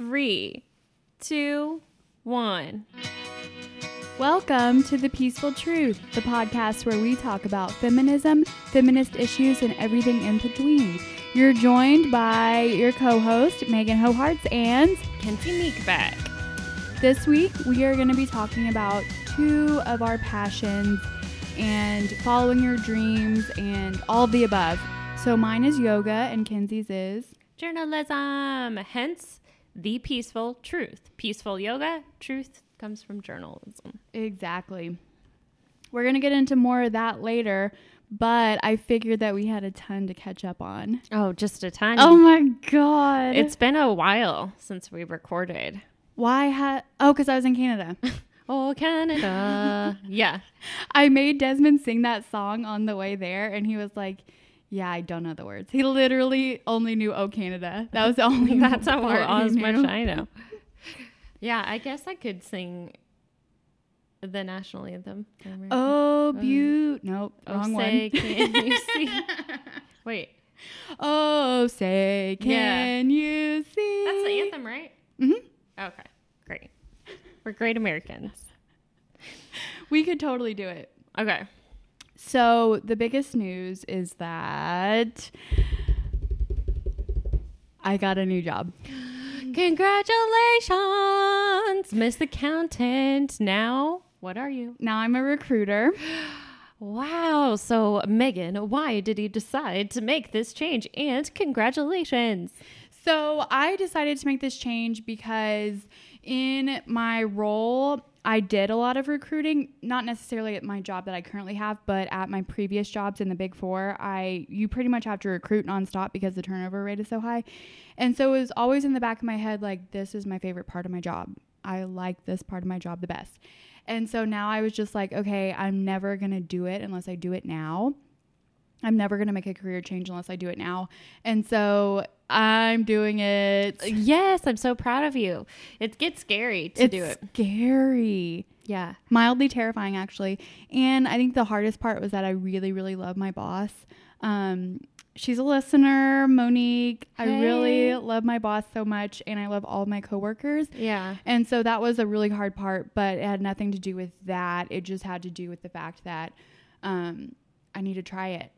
three, two, one. Welcome to The Peaceful Truth, the podcast where we talk about feminism, feminist issues, and everything in between. You're joined by your co host, Meghan Hoharts, and Kenzie Meekbeck. this week we are going to be talking about two of our passions and following your dreams and all of the above. So mine is yoga, and Kenzie's is. Journalism, hence the peaceful truth. Peaceful yoga, truth comes from journalism. Exactly. We're going to get into more of that later, but I figured that we had a ton to catch up on. Oh, just a ton. Oh my god. it's been a while since we recorded. why had Oh, cuz I was in Canada. Oh, Canada. yeah. I made Desmond sing that song on the way there and he was like, "Yeah, I don't know the words." He literally only knew "Oh Canada." That was the only That's how part he as much knew. I know. Yeah, I guess I could sing the national anthem. Oh, beaut. Nope, Oh, wrong say, one. can you see? Wait, oh, say can you see? that's the anthem, right? hmm Okay, great. We're great Americans. We could totally do it. Okay. So, the biggest news is that I got a new job. Congratulations, Miss Accountant. Now, what are you? Now I'm a recruiter. Wow. So, Meghan, why did you decide to make this change? And congratulations. So I decided to make this change because in my role, I did a lot of recruiting, not necessarily at my job that I currently have, but at my previous jobs in the big four, I you pretty much have to recruit nonstop because the turnover rate is so high. And so it was always in the back of my head like this is my favorite part of my job. I like this part of my job the best. And so now I was just like, okay, I'm never going to do it unless I do it now. I'm never going to make a career change unless I do it now. And so I'm doing it. Yes, I'm so proud of you. It gets scary to it's do it. scary. Yeah. Mildly terrifying, actually. And I think the hardest part was that I really, really love my boss. Um, she's a listener, Monique. I really love my boss so much, and I love all my coworkers. Yeah. And so that was a really hard part, but it had nothing to do with that. It just had to do with the fact that um, I need to try it.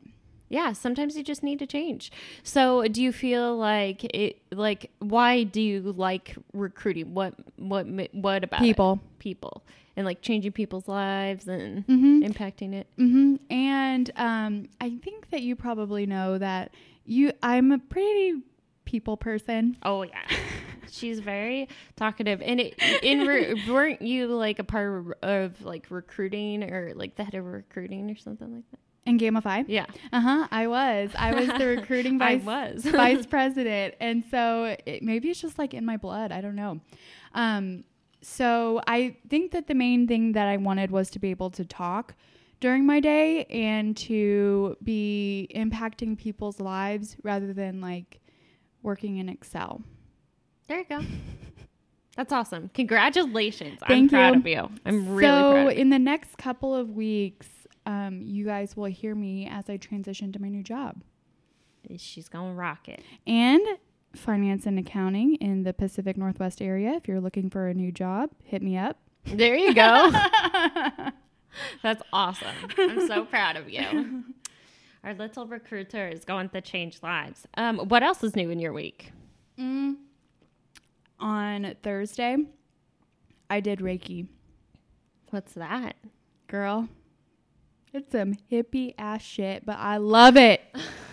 Yeah, sometimes you just need to change. So, do you feel like it like why do you like recruiting? What what what about it? People. People. And like changing people's lives and Mm-hmm. impacting it. hmm And um, I think that you probably know that you. I'm a pretty people person. Oh yeah. She's very talkative. And it, in re- weren't you like a part of, of like recruiting or like the head of recruiting or something like that? In Gamify, Yeah. uh huh, I was. I was the recruiting vice was. vice president, and so it, maybe it's just like in my blood. I don't know. Um, so I think that the main thing that I wanted was to be able to talk during my day and to be impacting people's lives rather than like working in Excel. There you go. That's awesome. Congratulations. I'm Thank proud you. of you. I'm really so proud. You. in the next couple of weeks, um, you guys will hear me as I transition to my new job She's going to rock it. and finance and accounting in the Pacific Northwest area. If you're looking for a new job, hit me up. There you go. That's awesome. I'm so proud of you. Our little recruiter is going to change lives. Um, what else is new in your week? Mm. On Thursday, I did Reiki. What's that? Girl, it's some hippie ass shit, but I love it.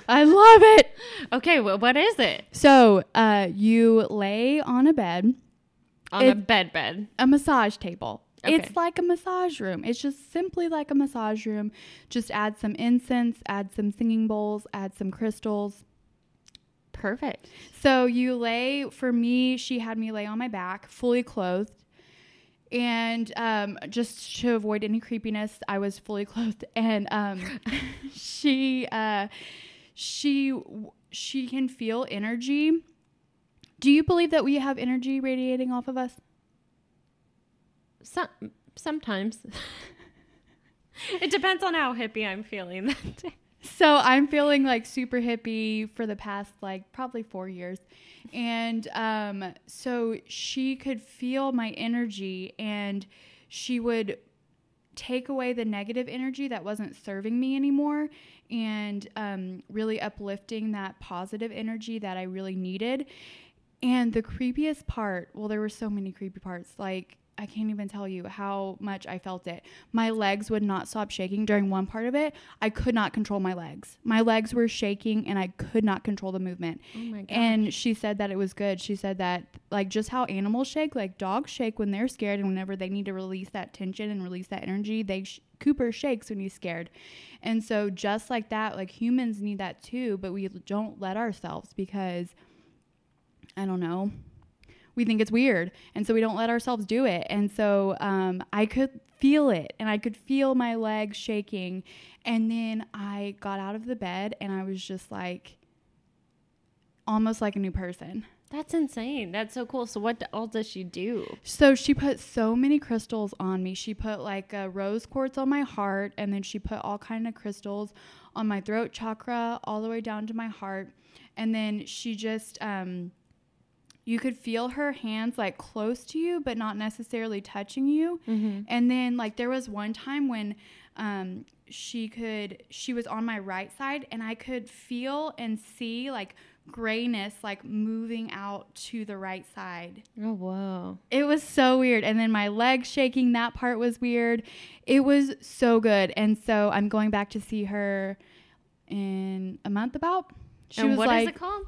I love it. Okay, well, what is it? So, uh, you lay on a bed, On a bed bed. a massage table. Okay. It's like a massage room. It's just simply like a massage room. Just add some incense, add some singing bowls, add some crystals. Perfect. So you lay, for me, she had me lay on my back, fully clothed. And um, just to avoid any creepiness, I was fully clothed. And um, she, uh, she, she can feel energy. Do you believe that we have energy radiating off of us? Some, sometimes. it depends on how hippie I'm feeling that day. So I'm feeling like super hippie for the past like probably four years. And um, so she could feel my energy and she would take away the negative energy that wasn't serving me anymore and um, really uplifting that positive energy that I really needed. And the creepiest part, well, there were so many creepy parts. Like, I can't even tell you how much I felt it. My legs would not stop shaking during one part of it. I could not control my legs. My legs were shaking and I could not control the movement. Oh my god. And she said that it was good. She said that, like, just how animals shake, like dogs shake when they're scared, and whenever they need to release that tension and release that energy, they sh- Cooper shakes when he's scared. And so, just like that, like humans need that too, but we don't let ourselves because I don't know. We think it's weird. And so we don't let ourselves do it. And so um, I could feel it and I could feel my legs shaking. And then I got out of the bed and I was just like almost like a new person. That's insane. That's so cool. So what all does she do? So she put so many crystals on me. She put like a rose quartz on my heart, and then she put all kind of crystals on my throat chakra, all the way down to my heart. And then she just, um, you could feel her hands like close to you, but not necessarily touching you. Mm-hmm. And then like there was one time when um, she could, she was on my right side, and I could feel and see like grayness like moving out to the right side. Oh whoa. It was so weird. And then my legs shaking, that part was weird. It was so good. And so I'm going back to see her in a month about. She and was what is like it called?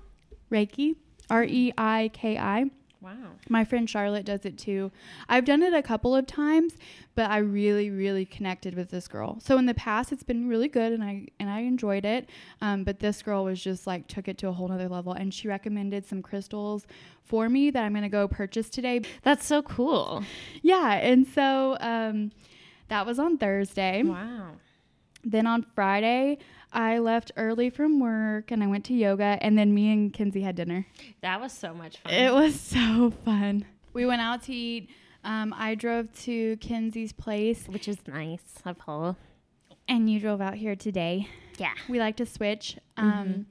Reiki, R E I K I. Wow. My friend Charlotte does it too. I've done it a couple of times, but I really, really connected with this girl. So in the past, it's been really good, and I and I enjoyed it. Um, but this girl was just like took it to a whole nother level, and she recommended some crystals for me that I'm gonna go purchase today. That's so cool. Yeah, and so um, that was on Thursday. Wow. Then on Friday, I left early from work and I went to yoga, and then me and Kenzie had dinner. That was so much fun. It was so fun. We went out to eat. Um, I drove to Kenzie's place, which is nice of her. and you drove out here today. Yeah. We like to switch. Um,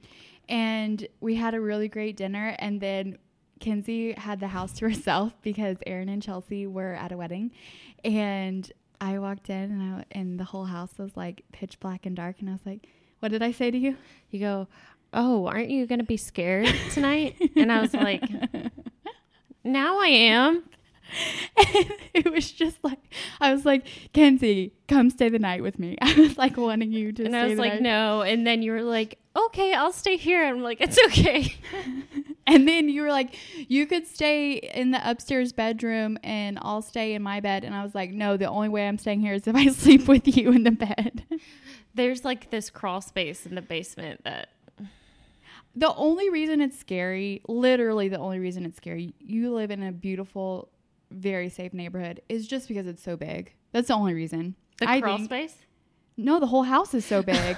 And we had a really great dinner. And then Kenzie had the house to herself because Aaron and Chelsea were at a wedding. And I walked in, and, I, and the whole house was like pitch black and dark. And I was like, What did I say to you? You go, Oh, aren't you gonna be scared tonight? and I was like, Now I am. it was just like I was like, Kenzie, come stay the night with me. I was like wanting you to. And I was like, night. No. And then you were like, Okay, I'll stay here. I'm like, It's okay. And then you were like, you could stay in the upstairs bedroom, and I'll stay in my bed. And I was like, no, the only way I'm staying here is if I sleep with you in the bed. There's like this crawl space in the basement that the only reason it's scary, literally the only reason it's scary, you live in a beautiful, very safe neighborhood, is just because it's so big. That's the only reason. the I crawl think- space. No, the whole house is so big.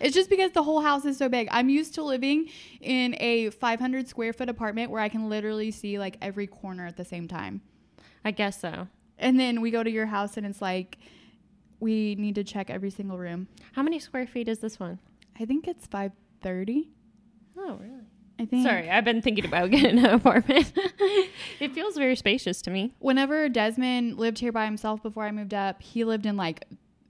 it's just because the whole house is so big. I'm used to living in a 500 square foot apartment where I can literally see like every corner at the same time. I guess so. And then we go to your house and it's like we need to check every single room. How many square feet is this one? I think it's 530. Oh, really? I think. Sorry, I've been thinking about getting an apartment. it feels very spacious to me. Whenever Desmond lived here by himself before I moved up, he lived in like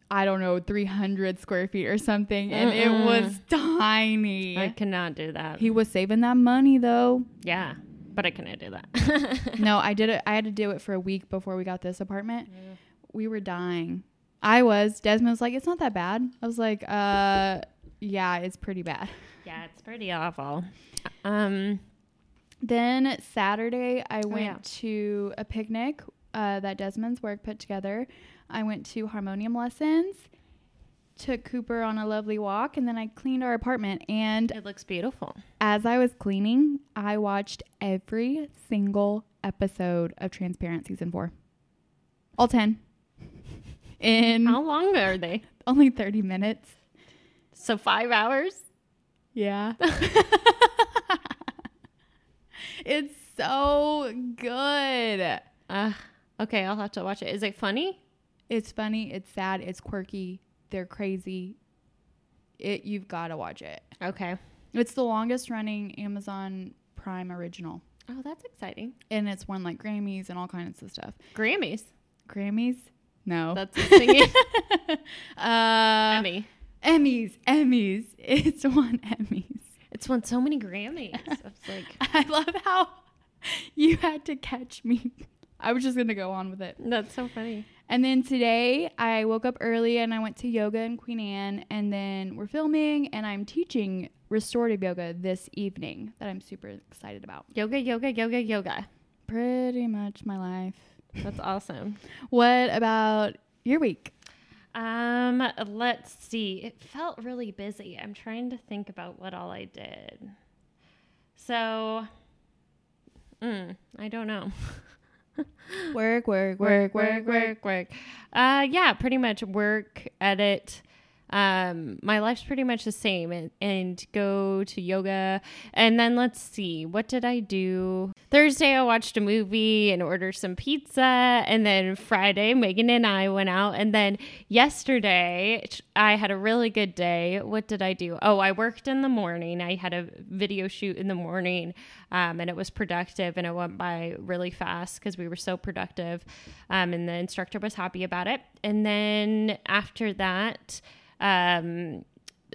I don't know 300 square feet or something, and it was tiny. I cannot do that. he was saving that money though. yeah, but I cannot do that. No, I did it. I had to do it for a week before we got this apartment. We were dying. I was. Desmond was like, "It's not that bad." I was like, "Uh, yeah, it's pretty bad." yeah, it's pretty awful. Um, Then Saturday, I went yeah. to a picnic uh, that Desmond's work put together. I went to harmonium lessons, took Cooper on a lovely walk, and then I cleaned our apartment. And it looks beautiful. as I was cleaning, I watched every single episode of Transparent season four, all ten, in How long are they? only thirty minutes. So five hours? Yeah. it's so good. Uh, okay, I'll have to watch it. Is it funny? It's funny, it's sad, it's quirky, they're crazy. it you've got to watch it. Okay. It's the longest running Amazon Prime original, Oh, that's exciting. and it's won like Grammys and all kinds of stuff. Grammys. Grammys? No. That's singing. uh, Emmy. Emmys. Emmys. It's won Emmys. It's won so many Grammys. I was like, I love how you had to catch me. I was just gonna go on with it. that's so funny. And then today I woke up early and I went to yoga in Queen Anne and then we're filming and I'm teaching restorative yoga this evening that I'm super excited about. Yoga, yoga, yoga, yoga. Pretty much my life. That's awesome. What about your week? Um, let's see. It felt really busy. I'm trying to think about what all I did. So, mm, I don't know. Work, work, work, work, work, work. Uh, yeah, pretty much work, edit. Um, my life's pretty much the same, and, and go to yoga. And then let's see, what did I do? Thursday, I watched a movie and ordered some pizza. And then Friday, Meghan and I went out. And then yesterday, I had a really good day. What did I do? Oh, I worked in the morning. I had a video shoot in the morning, um, and it was productive and it went by really fast because we were so productive. Um, and the instructor was happy about it. And then after that, um,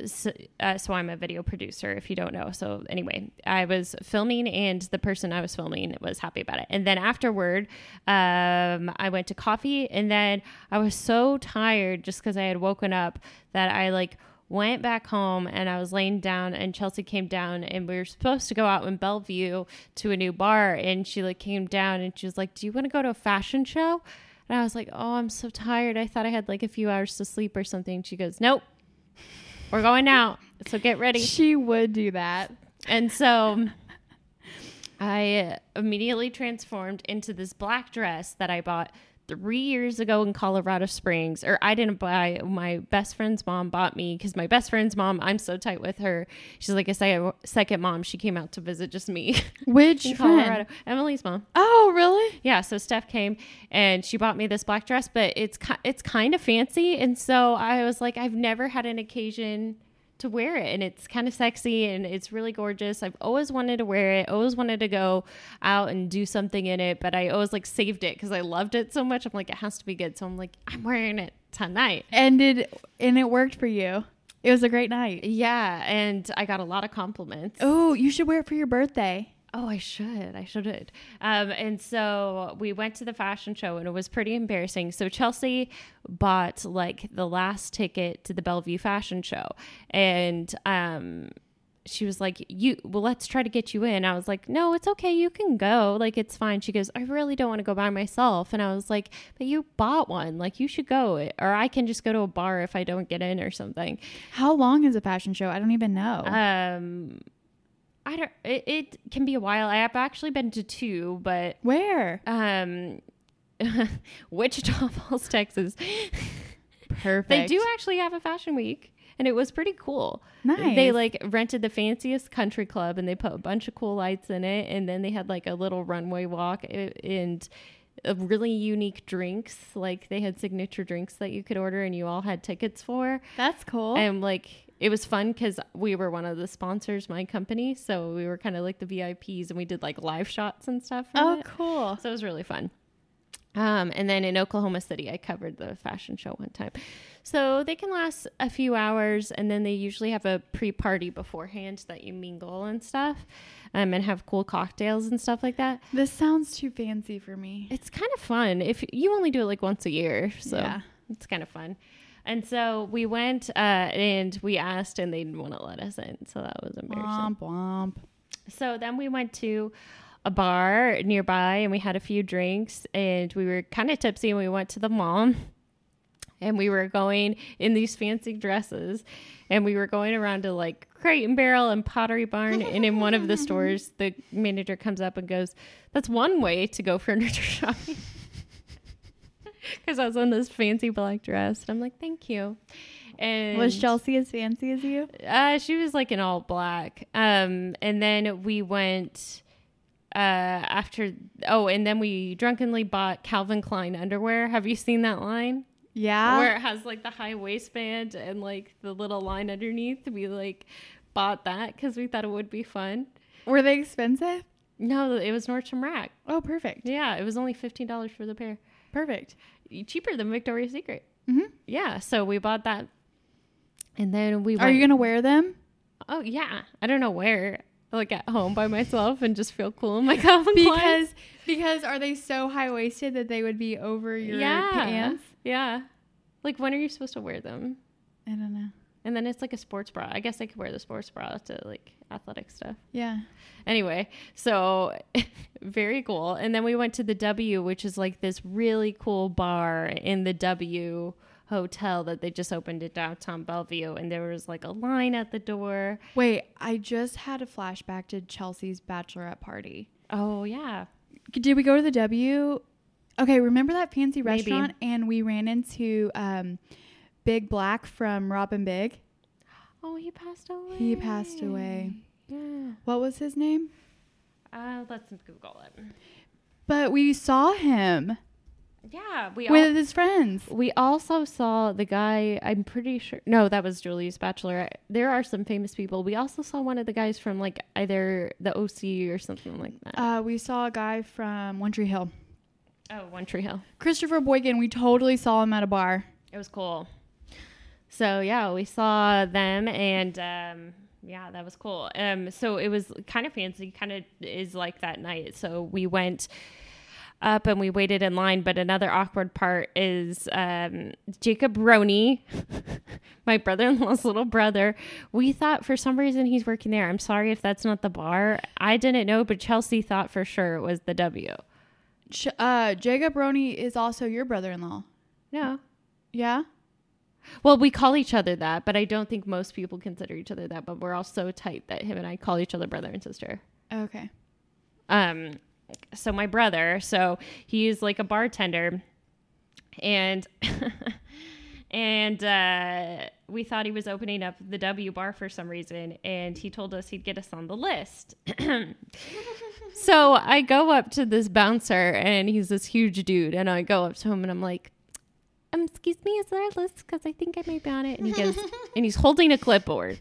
so, uh, so, I'm a video producer, if you don't know. So anyway, I was filming, and the person I was filming was happy about it. And then afterward, um, I went to coffee, and then I was so tired just because I had woken up that I like went back home and I was laying down and Chelsea came down and we were supposed to go out in Bellevue to a new bar and she like came down and she was like, "Do you want to go to a fashion show?" And I was like, "Oh, I'm so tired. I thought I had like a few hours to sleep or something." She goes, "Nope. We're going out. So get ready." She would do that. And so I immediately transformed into this black dress that I bought three years ago in Colorado Springs, or I didn't buy. My best friend's mom bought me because my best friend's mom, I'm so tight with her. She's like a second, second mom. She came out to visit just me Which in friend? Colorado. Emily's mom. Oh, really? Yeah, so Steph came and she bought me this black dress, but it's ki- it's kind of fancy, and so I was like, I've never had an occasion to wear it, and it's kind of sexy and it's really gorgeous. I've always wanted to wear it, always wanted to go out and do something in it, but I always like saved it because I loved it so much. I'm like, it has to be good, so I'm like, I'm wearing it tonight. And did and it worked for you. It was a great night. Yeah, and I got a lot of compliments. Oh, you should wear it for your birthday. Oh, I should. I should. Um, and so we went to the fashion show and it was pretty embarrassing. So Chelsea bought like the last ticket to the Bellevue fashion show. And um, she was like, You, well, let's try to get you in. I was like, No, it's okay. You can go. Like, it's fine. She goes, I really don't want to go by myself. And I was like, But you bought one. Like, you should go. Or I can just go to a bar if I don't get in or something. How long is a fashion show? I don't even know. Um, I don't. It, it can be a while. I have actually been to two, but Where? um, Wichita Falls, Texas. Perfect. They do actually have a fashion week, and it was pretty cool. Nice. They like rented the fanciest country club, and they put a bunch of cool lights in it, and then they had like a little runway walk and. really unique drinks, like they had signature drinks that you could order, and you all had tickets for. That's cool. And like it was fun because we were one of the sponsors, my company, so we were kind of like the VIPs, and we did like live shots and stuff. oh, it. cool. So it was really fun. Um, and then in Oklahoma City, I covered the fashion show one time. So they can last a few hours, and then they usually have a pre-party beforehand that you mingle and stuff, um, and have cool cocktails and stuff like that. This sounds too fancy for me. It's kind of fun if you only do it like once a year, so Yeah. it's kind of fun. And so we went uh, and we asked, and they didn't want to let us in, so that was embarrassing. Womp womp. So then we went to a bar nearby and we had a few drinks and we were kind of tipsy and we went to the mall and we were going in these fancy dresses and we were going around to like Crate and Barrel and Pottery Barn and in one of the stores the manager comes up and goes, "That's one way to go furniture shopping." Because I was in this fancy black dress, and I'm like, "Thank you." And Was Chelsea as fancy as you? uh, she was like in all black. Um, and then we went uh after. Oh, and then we drunkenly bought Calvin Klein underwear. Have you seen that line? Yeah. where it has like the high waistband and like the little line underneath. We like bought that because we thought it would be fun. Were they expensive? No, it was Nordstrom Rack. Oh, perfect. Yeah, it was only fifteen dollars for the pair. Perfect. Cheaper than Victoria's Secret. hmm Yeah, so we bought that, and then we. Are went- you gonna wear them? Oh yeah, I don't know where. Like at home by myself and just feel cool in my Calvin. Because because are they so high waisted that they would be over your pants? Yeah. Like when are you supposed to wear them? I don't know. And then it's like a sports bra. I guess I could wear the sports bra to like athletic stuff. Yeah. Anyway, so very cool. And then we went to the W, which is like this really cool bar in the W hotel that they just opened in downtown Bellevue. And there was like a line at the door. Wait, I just had a flashback to Chelsea's bachelorette party. Oh, yeah. Did we go to the W? Okay, remember that fancy Maybe. restaurant and we ran into um, Big Black from Rob and Big? Oh, he passed away. He passed away. Yeah. What was his name? Uh, let's Google it. But we saw him Yeah, we with all, his friends. we also saw the guy. I'm pretty sure. No, that was Julie's bachelor. There are some famous people. We also saw one of the guys from like either the OC or something like that. Uh, we saw a guy from One Tree Hill. oh, One Tree Hill. Christopher Boykin, we totally saw him at a bar. It was cool. So yeah, we saw them, and um, yeah, that was cool. Um, so it was kind of fancy, kind of is like that night. So we went up and we waited in line. But another awkward part is um, Jacob Roney, my brother-in-law's little brother. We thought for some reason he's working there. I'm sorry if that's not the bar. I didn't know, but Chelsea thought for sure it was the W. Ch- uh, Jacob Roney is also your brother-in-law. No. Yeah. Well, we call each other that, but I don't think most people consider each other that. But we're all so tight that him and I call each other brother and sister. Okay. Um, so my brother, so he's like a bartender, and and uh, we thought he was opening up the W bar for some reason, and he told us he'd get us on the list. so I go up to this bouncer, and he's this huge dude, and I go up to him, and I'm like. Um, excuse me, is there a list? Because I think I may be on it. And he goes, and he's holding a clipboard.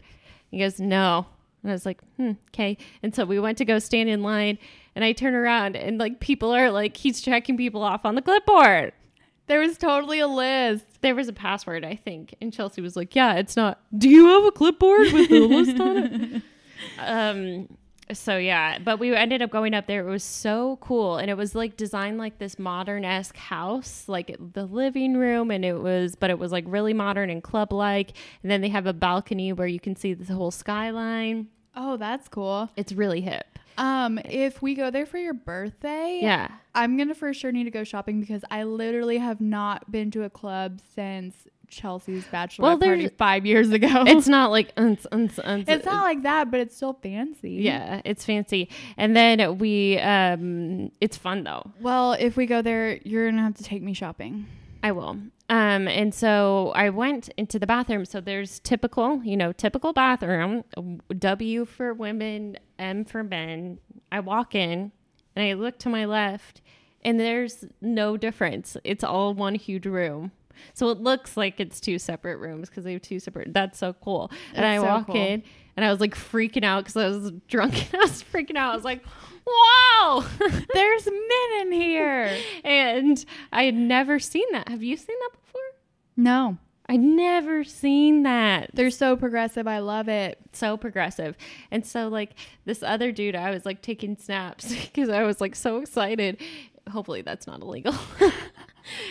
He goes, no. And I was like, hmm, okay. And so we went to go stand in line, and I turn around, and like people are like, he's checking people off on the clipboard. There was totally a list. There was a password, I think. And Chelsea was like, yeah, it's not. Do you have a clipboard with the list on it? Um, so yeah, but we ended up going up there. It was so cool, and it was like designed like this modern esque house, like the living room, and it was, but it was like really modern and club like. And then they have a balcony where you can see the whole skyline. Oh, that's cool. It's really hip. Um, if we go there for your birthday, Yeah. I'm gonna for sure need to go shopping because I literally have not been to a club since Chelsea's bachelor Well, party five years ago. It's not like uns, uns, uns. it's not like that, but it's still fancy. Yeah, it's fancy. And then we, um, it's fun though. Well, if we go there, you're gonna have to take me shopping. I will. Um, and so I went into the bathroom. So there's typical, you know, typical bathroom, W for women, M for men. I walk in and I look to my left and there's no difference. It's all one huge room. So it looks like it's two separate rooms because they have two separate. That's so cool. and I so walk cool. in and I was like freaking out because I was drunk and I was freaking out. I was like, wow. There's men in here. and I had never seen that. Have you seen that before? No, I'd never seen that. they're so progressive. I love it. So progressive. And so, like, this other dude, I was like taking snaps because I was like so excited. Hopefully, that's not illegal.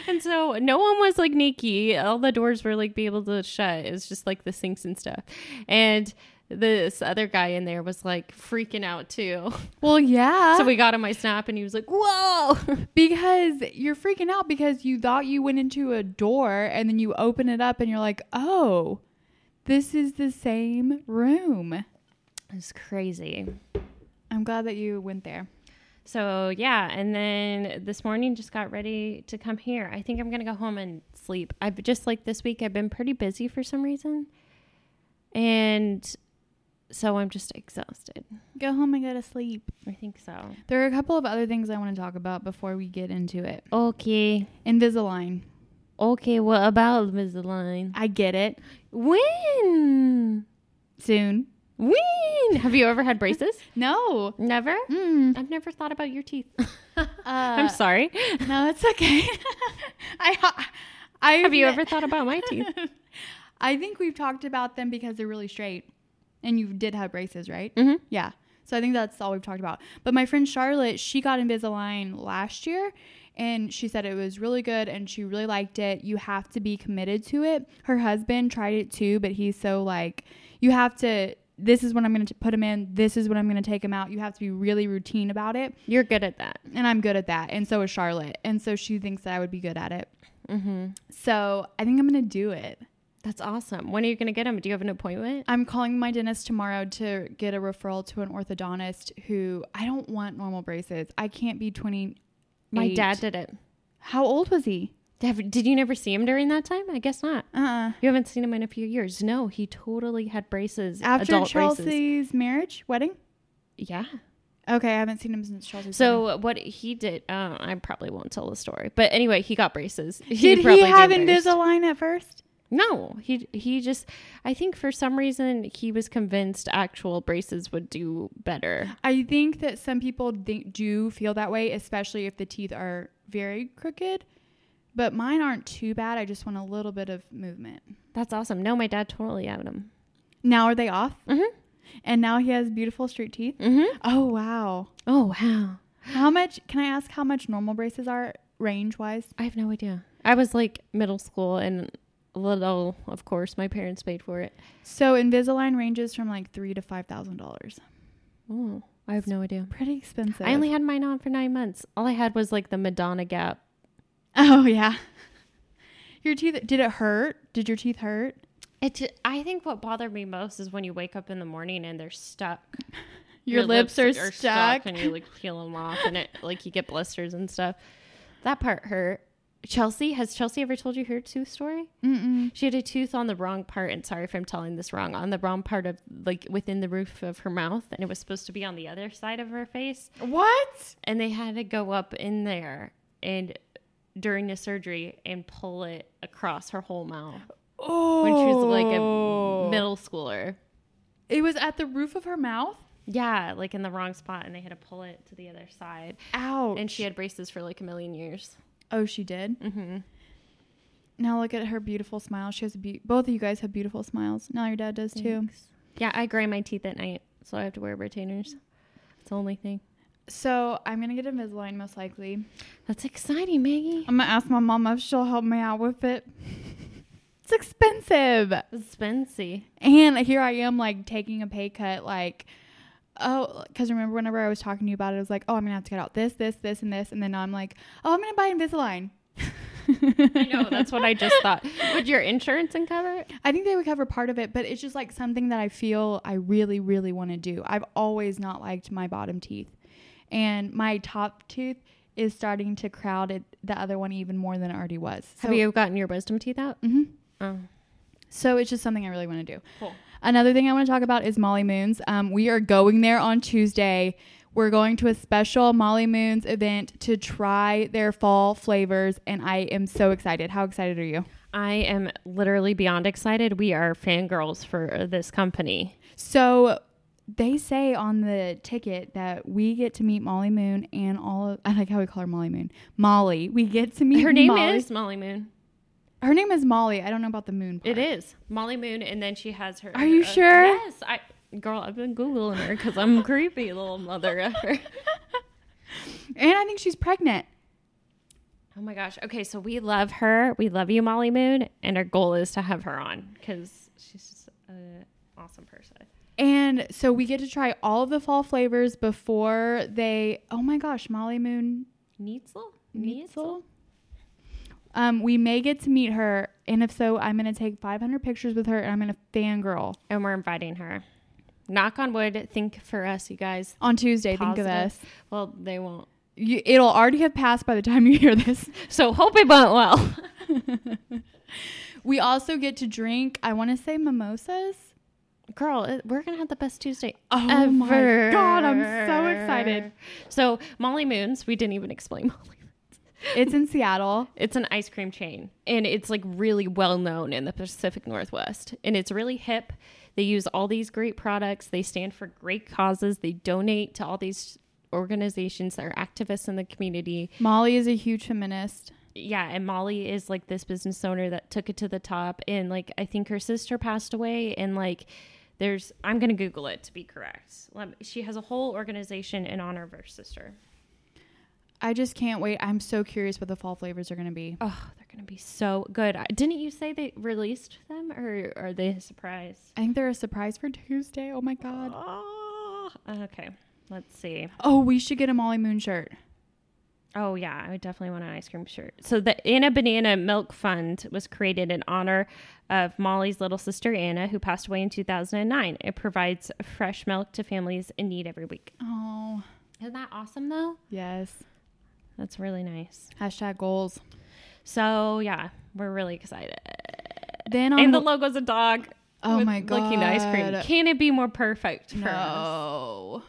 And so, no one was like naked. All the doors were like be able to shut. It was just like the sinks and stuff. And this other guy in there was like freaking out too. Well, yeah. So we got him my snap and he was like, whoa. because you're freaking out because you thought you went into a door and then you open it up and you're like, oh, this is the same room. It's crazy. I'm glad that you went there. So yeah, and then this morning just got ready to come here. I think I'm gonna go home and sleep. I've just like this week I've been pretty busy for some reason, and so I'm just exhausted. Go home and go to sleep. I think so. There are a couple of other things I want to talk about before we get into it. Okay. Invisalign. Okay, what about Invisalign? I get it. When? Soon. When? Have you ever had braces? No. Never? Mm. I've never thought about your teeth. Uh, I'm sorry. No, it's okay. I, I Have you ever thought about my teeth? I think we've talked about them because they're really straight, and you did have braces, right? Mm-hmm. Yeah. So I think that's all we've talked about. But my friend Charlotte, she got Invisalign last year and she said it was really good and she really liked it. You have to be committed to it. Her husband tried it too, but he's so like, you have to, this is when I'm going to put them in, this is when I'm going to take them out. You have to be really routine about it. You're good at that. And I'm good at that. And so is Charlotte. And so she thinks that I would be good at it. Mm-hmm. So I think I'm going to do it. That's awesome. When are you going to get them? Do you have an appointment? I'm calling my dentist tomorrow to get a referral to an orthodontist who I don't want normal braces. I can't be 20. My dad did it. How old was he? Have- Did you never see him during that time? I guess not. Uh, You haven't seen him in a few years. No, he totally had braces. after adult braces. Chelsea's marriage, wedding. Yeah. Okay, I haven't seen him since Chelsea's. So what he did, uh, I probably won't tell the story, but anyway, he got braces. wedding. did he probably have. Invisalign at first? No, he he just. I think for some reason he was convinced actual braces would do better. I think that some people think, do feel that way, especially if the teeth are very crooked. But mine aren't too bad. I just want a little bit of movement. That's awesome. No, my dad totally had them. Now are they off? Mm-hmm. And now he has beautiful straight teeth. Mm-hmm. Oh wow! Oh wow. How much? Can I ask how much normal braces are range wise? I have no idea. I was like middle school and little, of course, my parents paid for it. So Invisalign ranges from like three to five thousand dollars. Oh, I have no idea. Pretty expensive. I only had mine on for nine months. All I had was like the Madonna gap. Oh yeah. Your teeth? Did it hurt? Did your teeth hurt? It. I think what bothered me most is when you wake up in the morning and they're stuck. Your, lips, are, stuck. and you like peel them off, and it like you get blisters and stuff. That part hurt. Chelsea has Chelsea ever told you her tooth story? Mm-mm. She had a tooth on the wrong part, and sorry if I'm telling this wrong, on the wrong part of like within the roof of her mouth, and it was supposed to be on the other side of her face, What? and they had to go up in there and during the surgery and pull it across her whole mouth Oh. when she was like a middle schooler. It was at the roof of her mouth. Yeah, like in the wrong spot, and they had to pull it to the other side. Ouch. And she had braces for like a million years. Oh, she did. Mm-hmm. Now look at her beautiful smile. She has a be- both of you guys have beautiful smiles. Now your dad does too. Yeah, I grind my teeth at night, so I have to wear retainers. It's the only thing. So I'm gonna get Invisalign most likely. That's exciting, Maggie. I'm gonna ask my mom if she'll help me out with it. it's expensive. Spency. And here I am, like taking a pay cut, like, oh, because remember whenever I was talking to you about it, I was like, oh, I'm gonna have to cut out this, this, this, and this, and then now I'm like, oh, I'm gonna buy Invisalign. I know, that's what I just thought. Would your insurance cover it? I think they would cover part of it, but it's just like something that I feel I really, really want to do. I've always not liked my bottom teeth, and my top tooth is starting to crowd it, the other one even more than it already was. So, Have you gotten your wisdom teeth out? hmm Oh, So it's just something I really want to do. cool. Another thing I want to talk about is Molly Moons. Um, we are going there on Tuesday. We're going to a special Molly Moons event to try their fall flavors, and I am so excited. How excited are you? I am literally beyond excited. We are fangirls for this company. So they say on the ticket that we get to meet Molly Moon and all of, I like how we call her Molly Moon. Molly. We get to meet Her name Molly. is Molly Moon. Her name is Molly. I don't know about the moon. It part. is Molly Moon, and then she has her. Are you uh, sure? Yes, I. Girl, I've been googling her because I'm creepy little mother. And I think she's pregnant. Oh my gosh. Okay, so we love her. We love you, Molly Moon, and our goal is to have her on because she's just an awesome person. And so we get to try all of the fall flavors before they. Oh my gosh, Molly Moon Neitzel? Neitzel. Um, we may get to meet her, and if so, I'm gonna take 500 pictures with her, and I'm gonna fangirl And we're inviting her. Knock on wood. Think for us, you guys. on Tuesday. Think of us. Well, they won't. You, it'll already have passed by the time you hear this. So hope it went well. We also get to drink. I want to say mimosas. Girl, it- we're gonna have the best Tuesday Oh my God, I'm so excited. So Molly Moons, we didn't even explain Molly. Moons. It's in Seattle. It's an ice cream chain and it's like really well known in the Pacific Northwest. And it's really hip. They use all these great products. They stand for great causes. They donate to all these organizations that are activists in the community. Molly is a huge feminist. Yeah, and Molly is like this business owner that took it to the top and like I think her sister passed away and like there's I'm going to google it to be correct. Let me, she has a whole organization in honor of her sister. I just can't wait. I'm so curious what the fall flavors are going to be. Oh, they're going to be so good. I- Didn't you say they released them or are they a surprise? I think they're a surprise for Tuesday. Oh my god. Oh, okay. Let's see. Oh, we should get a Molly Moon shirt. Oh yeah, I would definitely want an ice cream shirt. So the Anna Banana Milk Fund was created in honor of Molly's little sister Anna, who passed away in 2009. It provides fresh milk to families in need every week. Oh, Isn't that awesome though? yes. That's really nice. Hashtag goals. So yeah, we're really excited. Then on and the the- logo's a dog. Oh with my Licking ice cream. Can it be more perfect for us? no,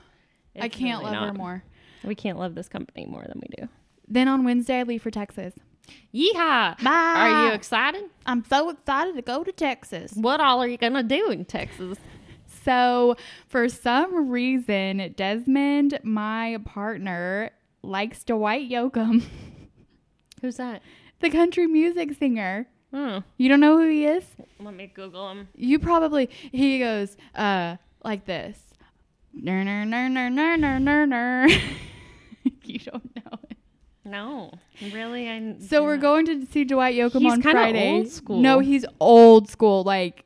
I can't really love her more. We can't love this company more than we do. Then on Wednesday, I leave for Texas. Yeehaw! Bye. Are you excited? I'm so excited to go to Texas. What all are you gonna do in Texas? So, for some reason, Desmond, my partner, likes Dwight Yoakam, Who's that? the country music singer. Hmm. You don't know who he is? Let me Google him. You probably he goes uh like this. Ner ner ner ner ner ner ner ner. you don't know it. No, really, I. So we're going to see Dwight Yoakam He's on Friday. old school. No, he's old school, like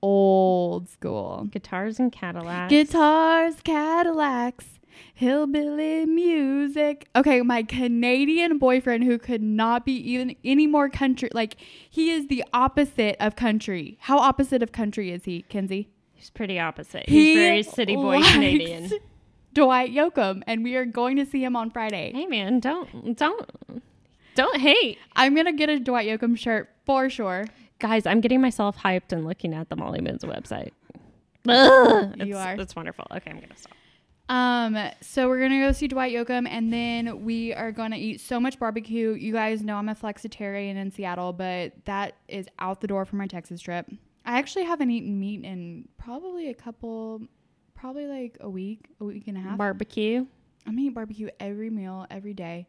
old school. guitars and Cadillacs. Guitars, Cadillacs, hillbilly music. Okay, my Canadian boyfriend who could not be even any more country. Like he is the opposite of country. How opposite of country is he, Kenzie? He's pretty opposite. He He's very city boy Canadian. Dwight Yoakam, and we are going to see him on Friday. Hey man, don't don't don't hate, I'm gonna get a Dwight Yoakam shirt for sure. guys. I'm getting myself hyped and looking at the Molly Moons website. Ugh, You are. It's wonderful. Okay, I'm gonna stop. Um, so we're gonna go see Dwight Yoakam, and then we are gonna eat so much barbecue. You guys know I'm a flexitarian in Seattle, but that is out the door for my Texas trip. I actually haven't eaten meat in probably a couple, probably like a week, a week and a half. Barbecue. I'm eating barbecue every meal, every day.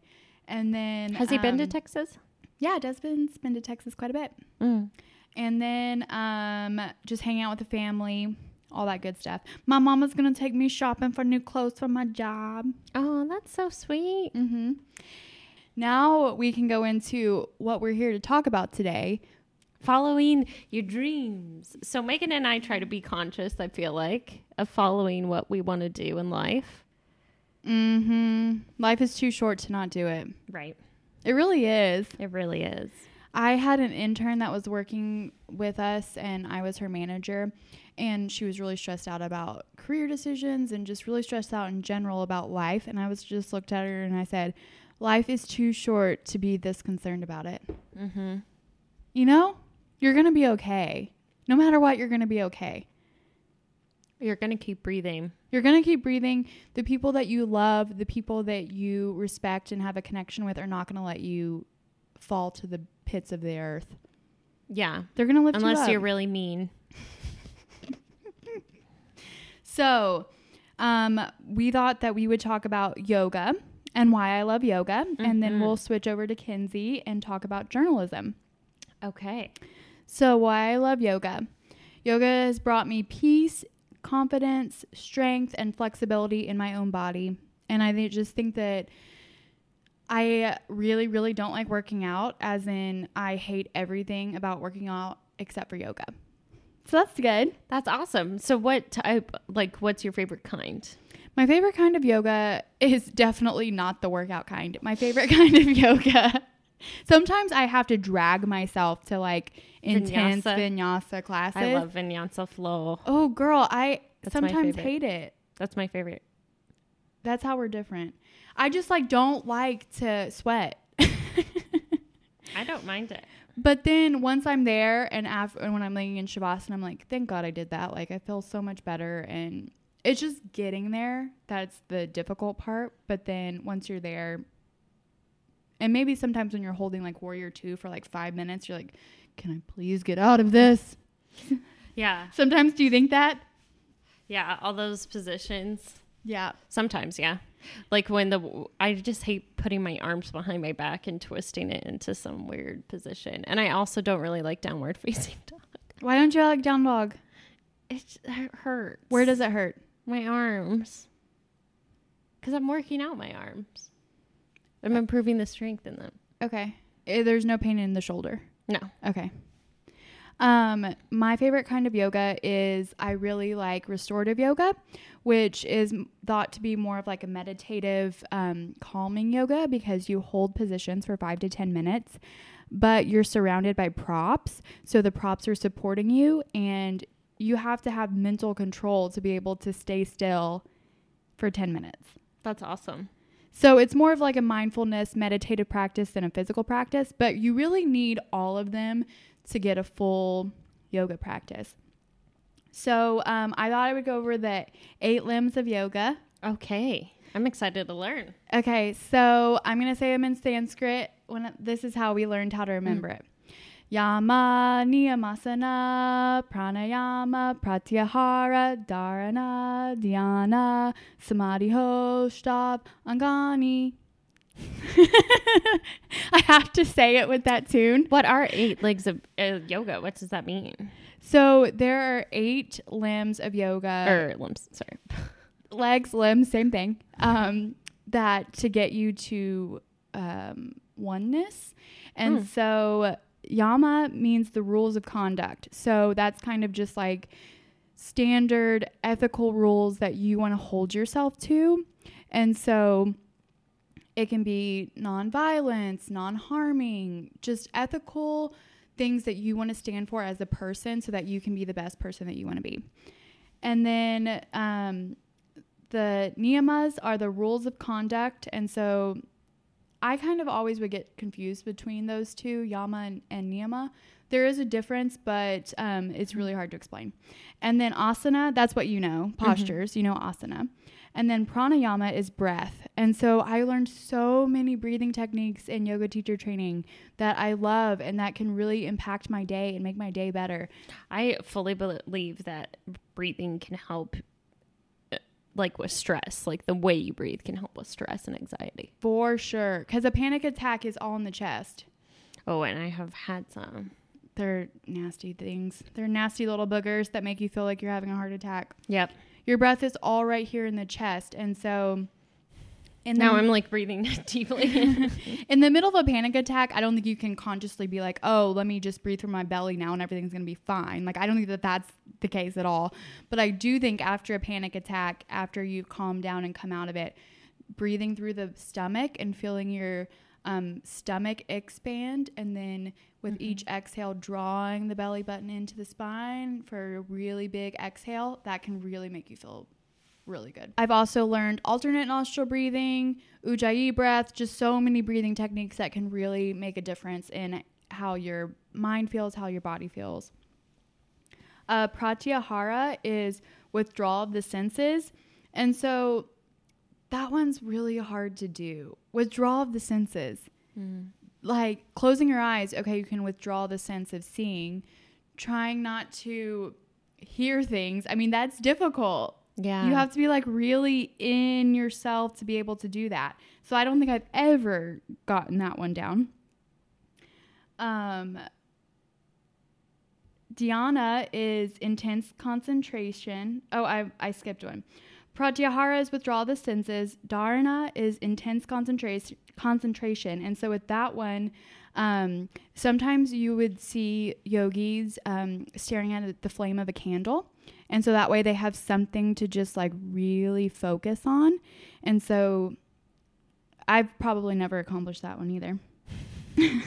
And then Has he been to um, Texas? Yeah, Desmond's been to Texas quite a bit. Mm. And then um, just hang out with the family, all that good stuff. My mama's gonna take me shopping for new clothes for my job. Oh, that's so sweet. Mm-hmm. Now we can go into what we're here to talk about today. Following your dreams. So Meghan and I try to be conscious. I feel like of following what we want to do in life. Mm-hmm. Life is too short to not do it. Right. It really is. It really is. I had an intern that was working with us, and I was her manager. And she was really stressed out about career decisions and just really stressed out in general about life. And I was just looked at her and I said, Life is too short to be this concerned about it. Mm-hmm. You know, you're going to be okay. No matter what, you're going to be okay. You're gonna keep breathing. You're going to keep breathing. The people that you love, the people that you respect and have a connection with, are not going to let you fall to the pits of the earth. Yeah. They're going to lift you Unless up. you're really mean. So, um, we thought that we would talk about yoga and why I love yoga, and then Mhm. we'll switch over to Kenzie and talk about journalism. Okay. So, why I love yoga. Yoga has brought me peace, confidence, strength, and flexibility in my own body. And I thi- just think that I really, really don't like working out, as in, I hate everything about working out except for yoga. So, that's good. That's awesome. So what type like what's your favorite kind? My favorite kind of yoga is definitely not the workout kind. My favorite kind of yoga. Sometimes I have to drag myself to like intense Vinyasa. vinyasa, classes. I love vinyasa flow. Oh, girl, I That's sometimes hate it. That's my favorite. That's how we're different. I just like don't like to sweat. I don't mind it. But then once I'm there and after and when I'm laying in shavasana, and I'm like, thank God I did that. Like I feel so much better and it's just getting there that's the difficult part. But then once you're there, And maybe sometimes when you're holding like warrior two for like five minutes, you're like, can I please get out of this? Yeah. Sometimes do you think that? Yeah. All those positions. Yeah. Sometimes, yeah. Like when the I just hate putting my arms behind my back and twisting it into some weird position. And I also don't really like downward facing dog. Why don't you like down dog? It hurts. Where does it hurt? my arms? Because I'm working out my arms. I'm improving the strength in them. Okay. Eh, There's no pain in the shoulder. No. Okay. Um, my favorite kind of yoga is I really like restorative yoga, which is thought to be more of like a meditative, um, calming yoga because you hold positions for five to 10 minutes, but you're surrounded by props. So the props are supporting you, and you have to have mental control to be able to stay still for 10 minutes. That's awesome. So it's more of like a mindfulness meditative practice than a physical practice, but you really need all of them to get a full yoga practice. So um, I thought I would go over the eight limbs of yoga. Okay. I'm excited to learn. Okay, so I'm gonna say them in Sanskrit. When this is how we learned how to remember it. Yama, Niyamasana, Pranayama, Pratyahara, Dharana, Dhyana, Samadhiho, Shtab, Angani. I have to say it with that tune. What are eight legs of uh, yoga? What does that mean? So there are eight limbs of yoga. or limbs. Sorry. legs, limbs, same thing. Um, that to get you to um, oneness. And Hmm. so yama means the rules of conduct. So that's kind of just like standard ethical rules that you want to hold yourself to. And so it can be nonviolence, non-harming, just ethical things that you want to stand for as a person so that you can be the best person that you want to be. And then um, the niyamas are the rules of conduct. And so I kind of always would get confused between those two, yama and, and niyama. There is a difference, but um, it's really hard to explain. And then asana, that's what you know, postures, you know asana. And then pranayama is breath. And so I learned so many breathing techniques in yoga teacher training that I love and that can really impact my day and make my day better. I fully believe that breathing can help, like with stress. Like the way you breathe can help with stress and anxiety. For sure. Because a panic attack is all in the chest. Oh, and I have had some. They're nasty things. They're nasty little boogers that make you feel like you're having a heart attack. Yep. Your breath is all right here in the chest. And so the, Now I'm like breathing deeply. in the middle of a panic attack, I don't think you can consciously be like, oh, let me just breathe through my belly now and everything's going to be fine. Like, I don't think that that's the case at all. But I do think after a panic attack, after you calm down and come out of it, breathing through the stomach and feeling your um, stomach expand and then with each exhale drawing the belly button into the spine for a really big exhale that can really make you feel really good i've also learned alternate nostril breathing ujjayi breath just so many breathing techniques that can really make a difference in how your mind feels how your body feels uh, pratyahara is withdrawal of the senses and so that one's really hard to do. Withdrawal of the senses. Like closing your eyes, okay, you can withdraw the sense of seeing. Trying not to hear things. I mean, that's difficult. Yeah. You have to be like really in yourself to be able to do that. So I don't think I've ever gotten that one down. Um, Dhyana is intense concentration. Oh, I, I skipped one. Pratyahara is withdrawal of the senses. Dharana is intense concentration. Concentration, and so with that one, um, sometimes you would see yogis um, staring at the flame of a candle, and so that way they have something to just like really focus on. And so, I've probably never accomplished that one either.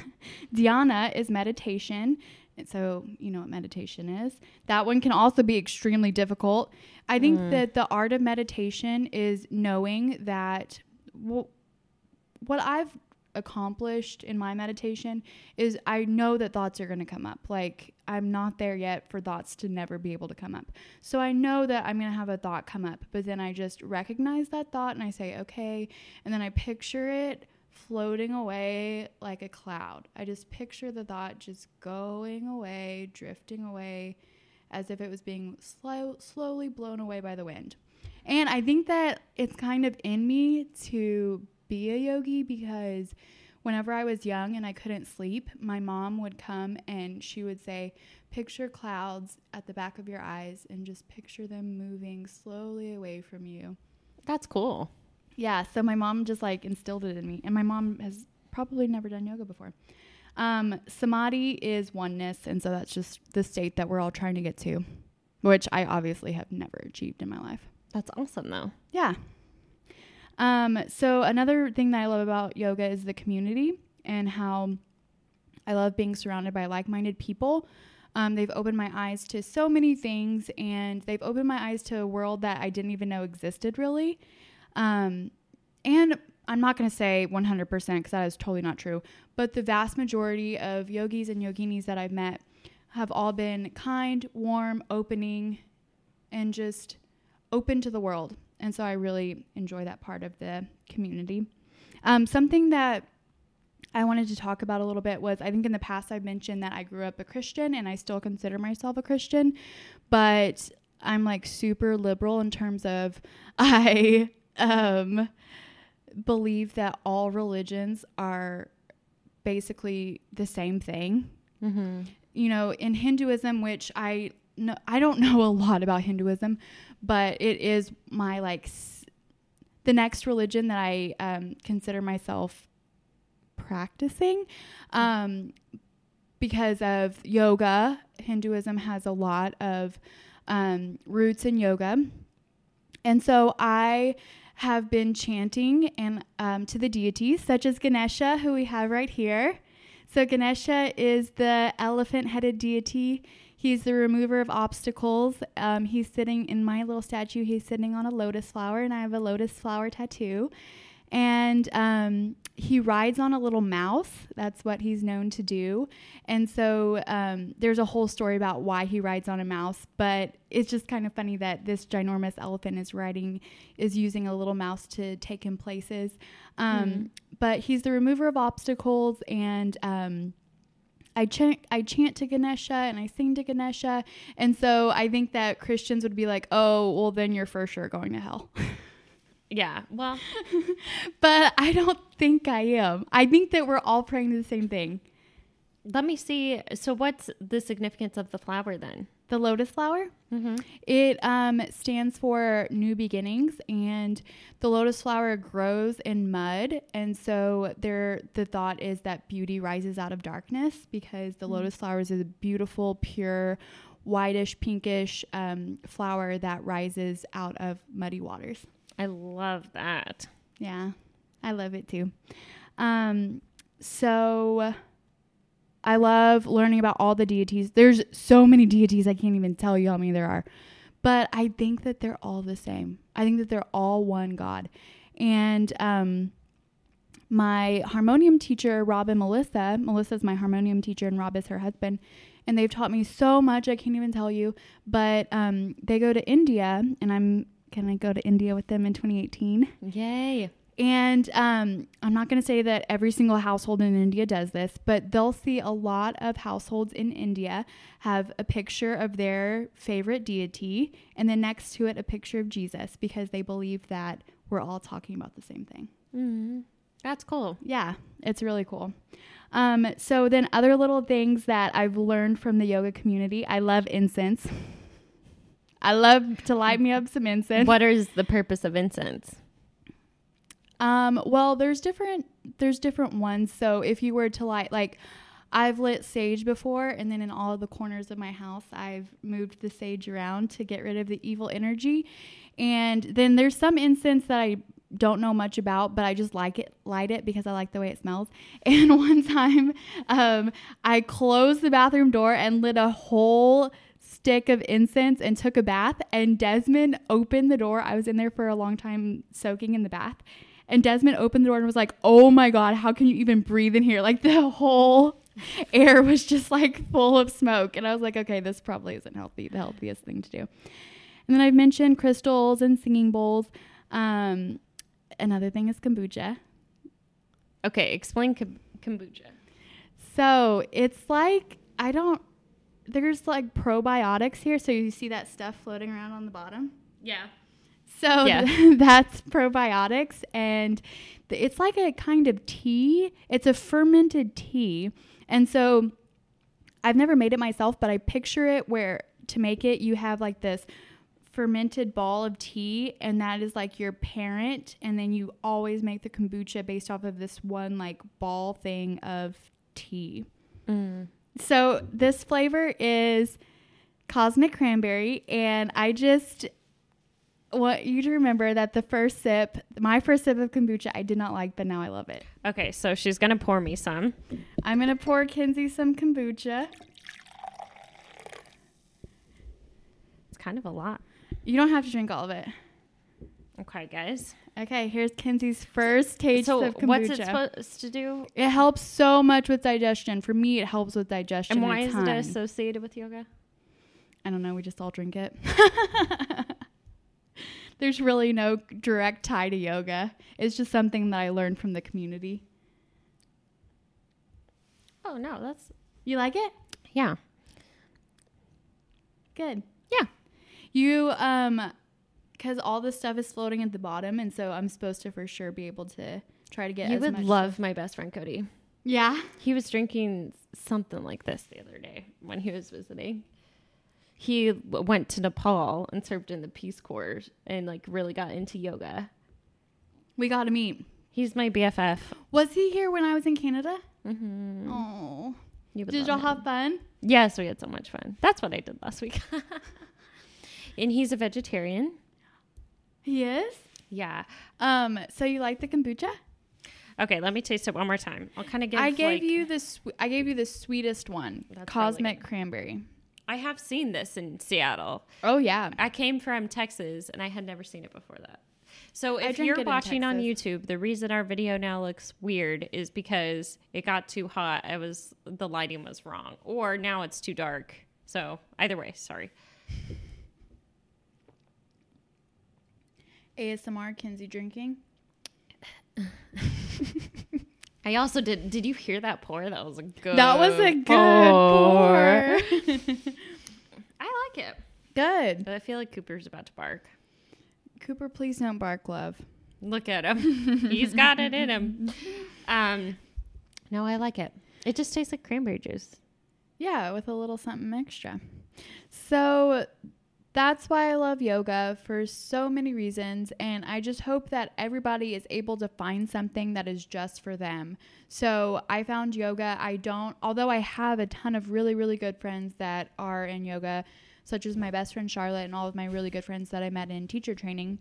Dhyana is meditation. And so, you know what meditation is. That one can also be extremely difficult. I think mm. that the art of meditation is knowing that wh- what I've accomplished in my meditation is I know that thoughts are going to come up. Like, I'm not there yet for thoughts to never be able to come up. So I know that I'm going to have a thought come up, but then I just recognize that thought and I say, okay. And then I picture it floating away like a cloud. I just picture the thought just going away, drifting away as if it was being slow, slowly blown away by the wind. And I think that it's kind of in me to be a yogi because whenever I was young and I couldn't sleep, my mom would come and she would say, Picture clouds at the back of your eyes and just picture them moving slowly away from you. That's cool. Yeah, so my mom just like instilled it in me. And my mom has probably never done yoga before. Um, samadhi is oneness, and so that's just the state that we're all trying to get to, which I obviously have never achieved in my life. That's awesome, though. Yeah. Um, so another thing that I love about yoga is the community and how I love being surrounded by like-minded people. Um, they've opened my eyes to so many things, and they've opened my eyes to a world that I didn't even know existed, really. Um, and I'm not going to say 100% because that is totally not true, but the vast majority of yogis and yoginis that I've met have all been kind, warm, opening, and just open to the world. And so I really enjoy that part of the community. Um, something that I wanted to talk about a little bit was I think in the past I've mentioned that I grew up a Christian and I still consider myself a Christian, but I'm like super liberal in terms of I um, believe that all religions are basically the same thing. Mm-hmm. You know, in Hinduism, which I no, I don't know a lot about Hinduism, but it is my like s- the next religion that I um, consider myself practicing um, because of yoga. Hinduism has a lot of um, roots in yoga, and so I have been chanting and um, to the deities such as Ganesha, who we have right here. So Ganesha is the elephant-headed deity. He's the remover of obstacles. Um, he's sitting in my little statue. He's sitting on a lotus flower, and I have a lotus flower tattoo. And um, he rides on a little mouse. That's what he's known to do. And so um, there's a whole story about why he rides on a mouse. But it's just kind of funny that this ginormous elephant is riding, is using a little mouse to take him places. Um, Mhm. But he's the remover of obstacles and. I chant, I chant to Ganesha and I sing to Ganesha. And so I think that Christians would be like, oh, well, then you're for sure going to hell. Yeah. Well, but I don't think I am. I think that we're all praying to the same thing. let me see. So, what's the significance of the flower then? The lotus flower, Mm-hmm. it um, stands for new beginnings, and the lotus flower grows in mud. And so there, the thought is that beauty rises out of darkness because the Mm. lotus flower is a beautiful, pure, whitish, pinkish um, flower that rises out of muddy waters. I love that. Yeah, I love it too. Um, so I love learning about all the deities. There's so many deities, I can't even tell you how many there are. But I think that they're all the same. I think that they're all one God. And um, my harmonium teacher, Rob and Melissa, Melissa's my harmonium teacher, and Rob is her husband. And they've taught me so much, I can't even tell you. But um, they go to India, and I'm going to go to India with them in 2018. Yay. And um, I'm not going to say that every single household in India does this, but they'll see a lot of households in India have a picture of their favorite deity and then next to it a picture of Jesus because they believe that we're all talking about the same thing. Mm-hmm. That's cool. Yeah, it's really cool. Um, so then other little things that I've learned from the yoga community, I love incense. I love to light me up some incense. What is the purpose of incense? Um, well, there's different there's different ones. So if you were to light like I've lit sage before and then in all the corners of my house I've moved the sage around to get rid of the evil energy. And then there's some incense that I don't know much about, but I just like it, light it because I like the way it smells. And one time, um, I closed the bathroom door and lit a whole stick of incense and took a bath. And Desmond opened the door. I was in there for a long time soaking in the bath. And Desmond opened the door and was like, "Oh my god, how can you even breathe in here?" Like the whole air was just like full of smoke. And I was like, "Okay, this probably isn't healthy. The healthiest thing to do." And then I've mentioned crystals and singing bowls. Um, another thing is kombucha. Okay, explain kom- kombucha. So it's like I don't. There's like probiotics here, so you see that stuff floating around on the bottom. Yeah. So Yeah. that's probiotics, and th- it's like a kind of tea. It's a fermented tea, and so I've never made it myself, but I picture it where to make it you have like this fermented ball of tea, and that is like your parent, and then you always make the kombucha based off of this one like ball thing of tea. Mm. So this flavor is cosmic cranberry, and I just want you to remember that the first sip, my first sip of kombucha, I did not like, but now I love it. Okay, so she's gonna pour me some. I'm gonna pour Kenzie some kombucha. It's kind of a lot. You don't have to drink all of it. Okay, guys. Okay, here's Kenzie's first taste so of kombucha. what's it supposed to do? it helps so much with digestion. For me, it helps with digestion. And why is it associated with yoga? I don't know. We just all drink it. There's really no direct tie to yoga. It's just something that I learned from the community. Oh no, that's You like it? yeah. Good. Yeah. You um cuz all this stuff is floating at the bottom and so I'm supposed to for sure be able to try to get you would love my best friend Cody. Yeah. He was drinking something like this the other day when he was visiting. He went to Nepal and served in the Peace Corps and like really got into yoga. We got to meet. He's my BFF. Was he here when I was in Canada? Mm-hmm. Oh. You Did y'all him. have fun? Yes, we had so much fun. That's what I did last week. and he's a vegetarian. He is? Yeah. Um so you like the kombucha? Okay, let me taste it one more time. I'll kind of give. I gave like- you the swe- I gave you the sweetest one, cosmic really cranberry. I have seen this in Seattle. Oh yeah. I came from Texas and I had never seen it before that. So if you're watching on YouTube, the reason our video now looks weird is because it got too hot. I was the lighting was wrong, or now it's too dark. So either way, sorry. ASMR Kenzie drinking. I also did. Did you hear that pour? That was a good. That was a good pour. pour. I like it, good. but I feel like Cooper's about to bark. Cooper, please don't bark, love. Look at him. He's got it in him. Um, no, I like it. It just tastes like cranberry juice. Yeah, with a little something extra. So that's why I love yoga for so many reasons. And I just hope that everybody is able to find something that is just for them. So I found yoga. I don't, although I have a ton of really, really good friends that are in yoga, such as my best friend Charlotte and all of my really good friends that I met in teacher training.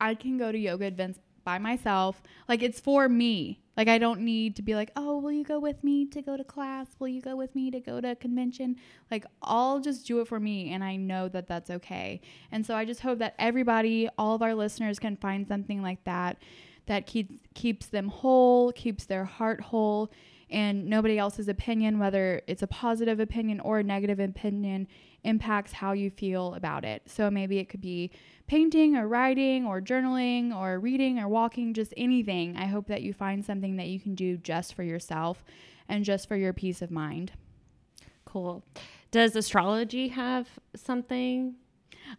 I can go to yoga events by myself. Like it's for me. Like I don't need to be like, "Oh, will you go with me to go to class? Will you go with me to go to a convention?" Like I'll just do it for me and I know that that's okay. And so I just hope that everybody, all of our listeners can find something like that that keeps keeps them whole, keeps their heart whole, and nobody else's opinion, whether it's a positive opinion or a negative opinion, impacts how you feel about it. So maybe it could be painting or writing or journaling or reading or walking, just anything. I hope that you find something that you can do just for yourself and just for your peace of mind. Cool. Does astrology have something?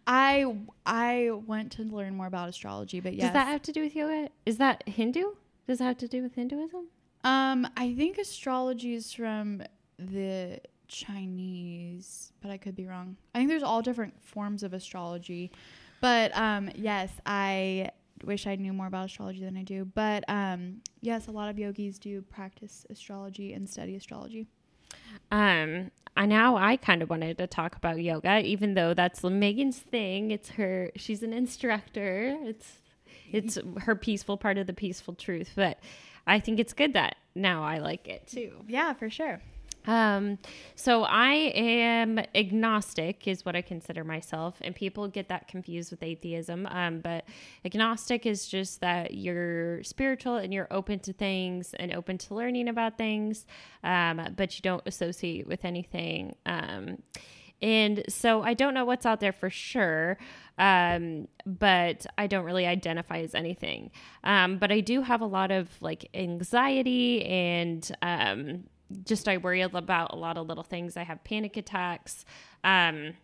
I I want to learn more about astrology, but yes. Does that have to do with yoga? Is that Hindu? Does that have to do with Hinduism? Um I think astrology is from the Chinese, but I could be wrong. I think there's all different forms of astrology. But um yes, I wish I knew more about astrology than I do. But um yes, a lot of yogis do practice astrology and study astrology. Um, I now I kind of wanted to talk about yoga, even though that's Meghan's thing. It's her. She's an instructor. It's it's her peaceful part of the peaceful truth. But I think it's good that now I like it too. Yeah, for sure. Um, so I am agnostic, is what I consider myself, and people get that confused with atheism. Um, but agnostic is just that you're spiritual and you're open to things and open to learning about things, um, but you don't associate with anything. Um, And so I don't know what's out there for sure, um, but I don't really identify as anything. Um, but I do have a lot of like anxiety and um, just I worry about a lot of little things. I have panic attacks. Um,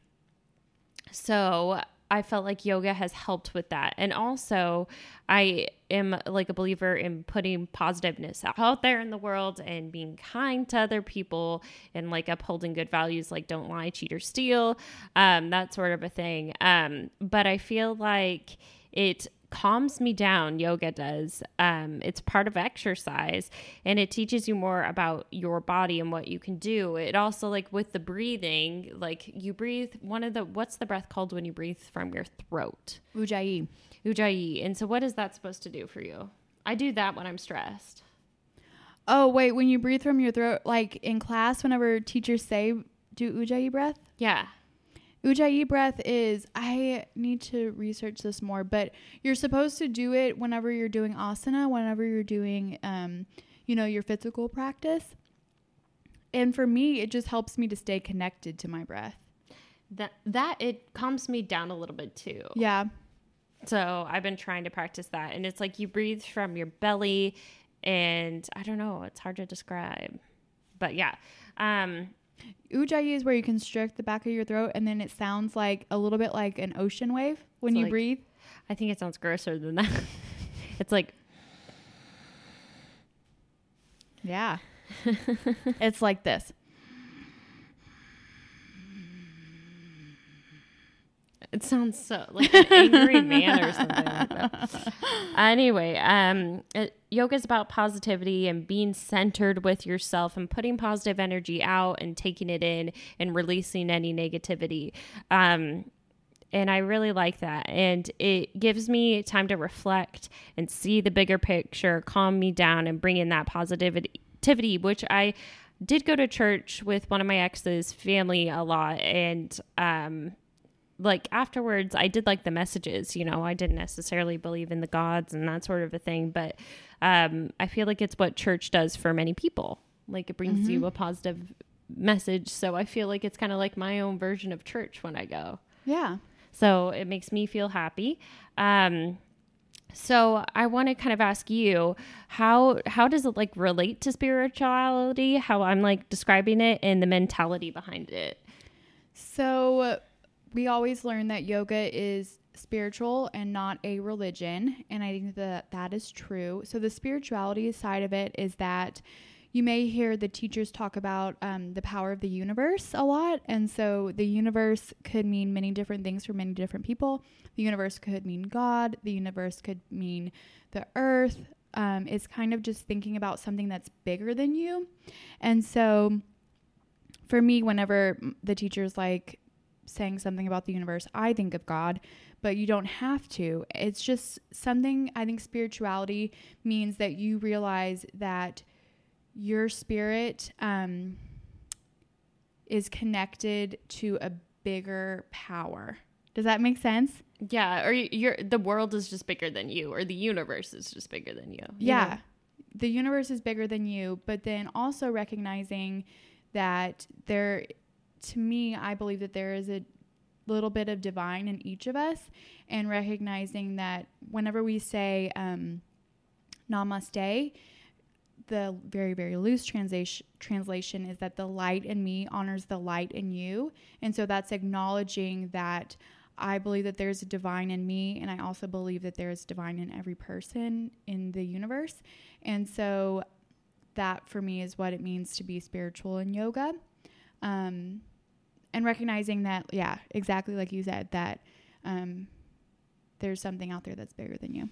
so I felt like yoga has helped with that. And also, I am like a believer in putting positiveness out there in the world and being kind to other people and like upholding good values like don't lie, cheat, or steal, um, that sort of a thing. Um, but I feel like it calms me down yoga does. Um, it's part of exercise and it teaches you more about your body and what you can do. It also like with the breathing like you breathe one of the what's the breath called when you breathe from your throat? Ujjayi. ujjayi. And so what is that supposed to do for you? I do that when i'm stressed. Oh, wait, when you breathe from your throat, like in class, whenever teachers say do Ujjayi breath, yeah Ujjayi breath is, I need to research this more, but you're supposed to do it whenever you're doing asana, whenever you're doing, um, you know, your physical practice. And for me, it just helps me to stay connected to my breath. that that it calms me down a little bit too Yeah. So I've been trying to practice that. And it's like you breathe from your belly and I don't know, it's hard to describe. But yeah. Um Ujjayi is where you constrict the back of your throat and then it sounds like a little bit like an ocean wave when So you like- breathe. I think it sounds grosser than that. it's like Yeah. it's like this. It sounds so like an angry man or something like that. Anyway, um yoga is about positivity and being centered with yourself and putting positive energy out and taking it in and releasing any negativity. Um and I really like that. And it gives me time to reflect and see the bigger picture, calm me down, and bring in that positivity, which I did go to church with one of my ex's family a lot. And, um, like afterwards, I did like the messages. You know, I didn't necessarily believe in the gods and that sort of a thing, but um, I feel like it's what church does for many people. Like it brings you a positive message. So I feel like it's kind of like my own version of church when I go. Yeah. So it makes me feel happy. Um, so I want to kind of ask you how how does it like relate to spirituality? How I'm like describing it and the mentality behind it. So we always learn that yoga is spiritual and not a religion, and I think that that is true. So the spirituality side of it is that you may hear the teachers talk about um, the power of the universe a lot, and so the universe could mean many different things for many different people. The universe could mean God. The universe could mean the earth. Um, it's kind of just thinking about something that's bigger than you, and so for me, whenever the teacher's like saying something about the universe, I think of God, but you don't have to. It's just something I think spirituality means that you realize that your spirit um, is connected to a bigger power. Does that make sense? Yeah, or you're the world is just bigger than you, or the universe is just bigger than you. yeah. know? The universe is bigger than you, but then also recognizing that there, to me, I believe that there is a little bit of divine in each of us, and recognizing that whenever we say um, namaste, the very, very loose translation, translation is that the light in me honors the light in you. And so that's acknowledging that I believe that there's a divine in me, and I also believe that there is divine in every person in the universe. And so that for me is what it means to be spiritual in yoga. Um, and recognizing that, yeah, exactly like you said, that um, there's something out there that's bigger than you.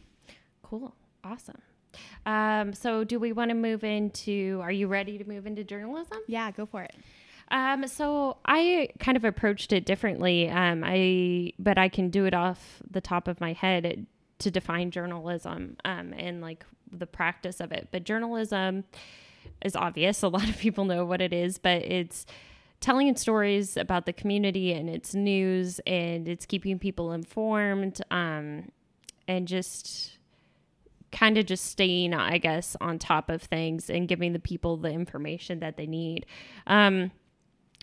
Cool. Awesome. Um, so do we want to move into are you ready to move into journalism? Yeah, go for it. Um, so I kind of approached it differently. Um, I but I can do it off the top of my head to define journalism um, and like the practice of it. But journalism is obvious. A lot of people know what it is, but it's telling stories about the community and its news and it's keeping people informed um, and just kind of just staying i guess on top of things and giving the people the information that they need um,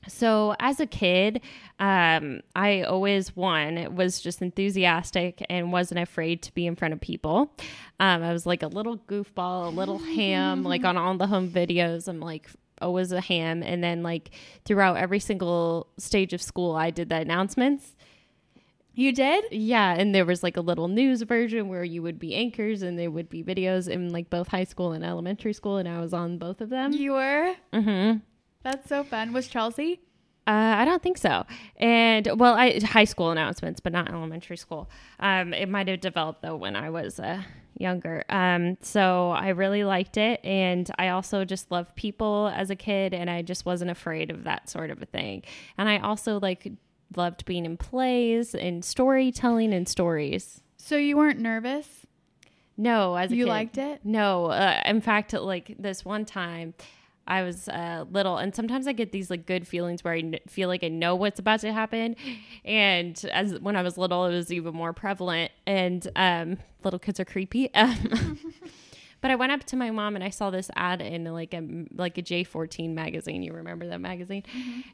so as a kid, um, I always one was just enthusiastic and wasn't afraid to be in front of people. Um, I was like a little goofball, a little ham, like on all the home videos. I'm like always a ham, and then like throughout every single stage of school, I did the announcements. You did? Yeah, and there was like a little news version where you would be anchors and there would be videos in like both high school and elementary school, and I was on both of them. You were? Mm-hmm. That's so fun. Was Chelsea? Uh, I don't think so. And well, I high school announcements, but not elementary school. Um, it might have developed though when I was uh, younger. Um, so I really liked it, and I also just loved people as a kid, and I just wasn't afraid of that sort of a thing. And I also like loved being in plays and storytelling and stories. So you weren't nervous? No, as a you kid. liked it? No, uh, in fact, like this one time, I was uh, little, and sometimes I get these like good feelings where I feel like I know what's about to happen. And as when I was little, it was even more prevalent. And um, little kids are creepy. Um, but I went up to my mom and I saw this ad in like a like a J fourteen magazine. You remember that magazine?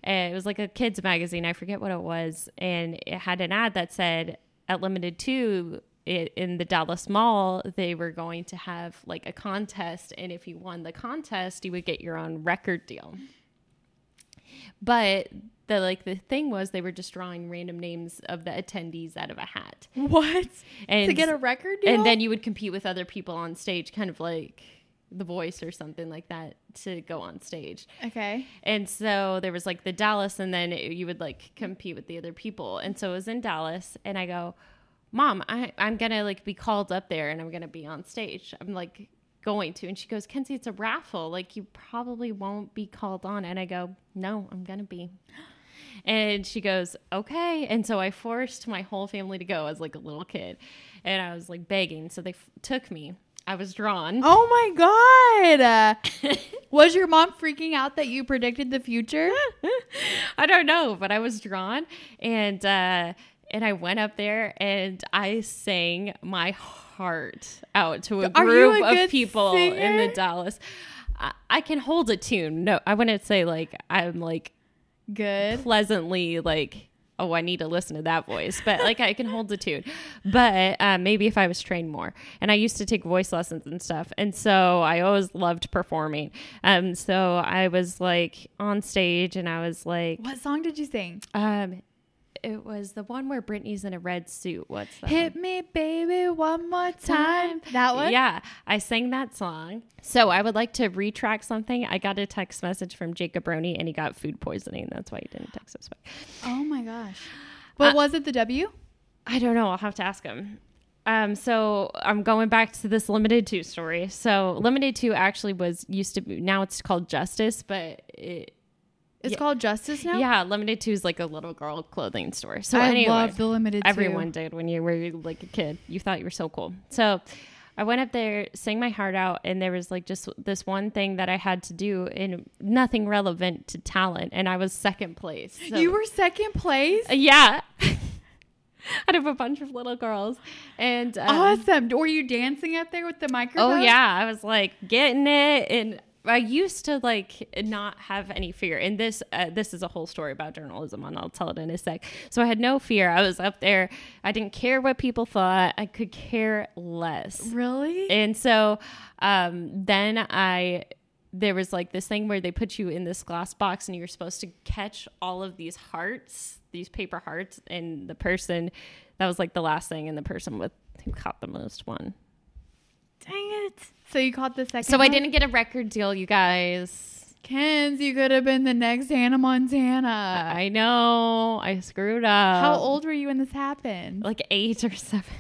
And it was like a kids magazine. I forget what it was, and it had an ad that said at Limited Too it, in the Dallas Mall, they were going to have like a contest, and if you won the contest, you would get your own record deal. But the like the thing was they were just drawing random names of the attendees out of a hat, What? and to get a record deal? and then you would compete with other people on stage, kind of like The Voice or something like that, to go on stage. Okay. And so there was like the Dallas, and then it, you would like compete with the other people. And so it was in Dallas, and I go, Mom, I, I'm gonna like be called up there, and I'm gonna be on stage. I'm like going to, and she goes, Kenzie, it's a raffle. Like you probably won't be called on. And I go, No, I'm gonna be. And she goes, okay. And so I forced my whole family to go as like a little kid. And I was like begging. So they f- took me. I was drawn. Oh my god. Uh, was your mom freaking out that you predicted the future? I don't know, but I was drawn. And, uh, and I went up there and I sang my heart out to a Are group a of people in the Dallas. I, I can hold a tune. No, I wouldn't say like I'm like Good. pleasantly like oh i need to listen to that voice but like i can hold the tune but uh, maybe if i was trained more and i used to take voice lessons and stuff and so i always loved performing um so i was like on stage and i was like What song did you sing? um it was the one where Britney's in a red suit. What's that? Hit me, baby, one more time. That one? Yeah, I sang that song. So I would like to retract something. I got a text message from Jacob Roney and he got food poisoning. That's why he didn't text us back. Oh my gosh. But Uh, was it the W? I don't know. I'll have to ask him. Um, so I'm going back to this Limited Too story. So Limited Too actually was used to be, now it's called Justice, but it, It's yeah. called Justice now? yeah, Limited Too is like a little girl clothing store. So I anyway, love the Limited Too. everyone did when you were like a kid. You thought you were so cool. So I went up there, sang my heart out, and there was like just this one thing that I had to do, and nothing relevant to talent, and I was second place. So- You were second place? Uh, yeah. Out of a bunch of little girls, and um, awesome. Were you dancing up there with the microphone? Oh yeah, I was like getting it, and I used to like not have any fear. And this uh, this is a whole story about journalism, and I'll tell it in a sec. So I had no fear. I was up there. I didn't care what people thought. I could care less. Really? And so um, then I there was like this thing where they put you in this glass box and you're supposed to catch all of these hearts, these paper hearts, and the person that was like the last thing, and the person with who caught the most won. Dang it. So you caught the second So I one? didn't get a record deal, you guys. Kens, you could have been the next Hannah Montana. I know I screwed up. How old were you when this happened? Like eight or seven,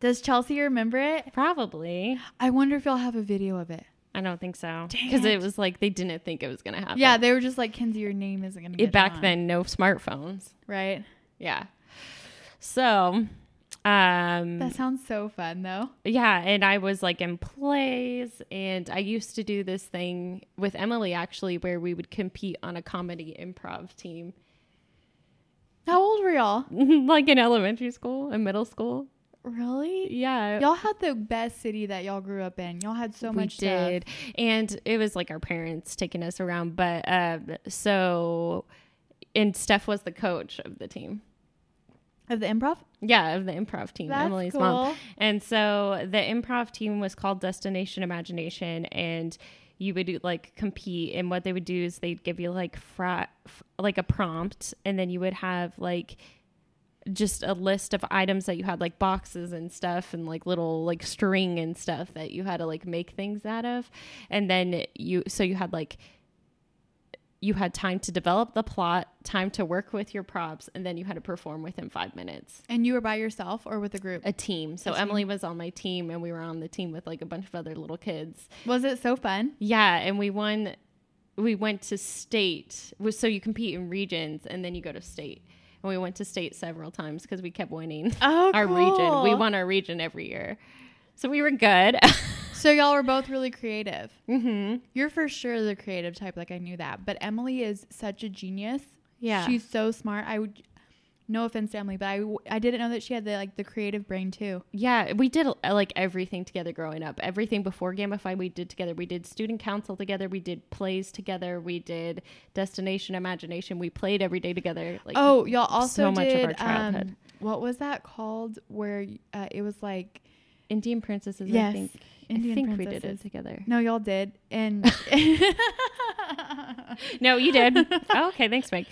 Does Chelsea remember it? probably. I wonder if y'all have a video of it. I don't think so Dang because it it. was like they didn't think it was gonna happen. Yeah, they were just like, Kenzie, your name isn't going to be it, back then no smartphones. Right? Yeah. So, um, That sounds so fun, though. yeah, and I was like in plays, and I used to do this thing with Emily actually, where we would compete on a comedy improv team, How old were y'all? like in elementary school and middle school. Really? Yeah. Y'all had the best city that y'all grew up in. Y'all had so we much did. And it was like our parents taking us around. But um, so, and Steph was the coach of the team. Of the improv? Yeah, of the improv team, That's Emily's cool. mom. And so the improv team was called Destination Imagination, and you would like compete. And what they would do is they'd give you like fra- f- like a prompt, and then you would have like just a list of items that you had like boxes and stuff and like little like string and stuff that you had to like make things out of and then you so you had like you had time to develop the plot time to work with your props and then you had to perform within five minutes And you were by yourself or with a group? a team. So A team. Emily was on my team and we were on the team with like a bunch of other little kids. Was it so fun? Yeah, and we won we went to state. So you compete in regions and then you go to state. And we went to state several times because we kept winning Oh, our region. We won our region every year. So we were good. So y'all were both really creative. hmm You're for sure the creative type, like I knew that. But Emily is such a genius. Yeah. She's so smart. I would no offense Emily, but I, w- I didn't know that she had the like the creative brain too. Yeah, we did uh, like everything together growing up. Everything before Gamify we did together. We did student council together. We did plays together. We did Destination Imagination. We played every day together. Like oh, y'all also so much of did our childhood. um what was that called where uh, it was like Indian princesses. I Yes, think. Indian I think we did it together. No, y'all did. And No, you did. oh, okay, thanks, Mike.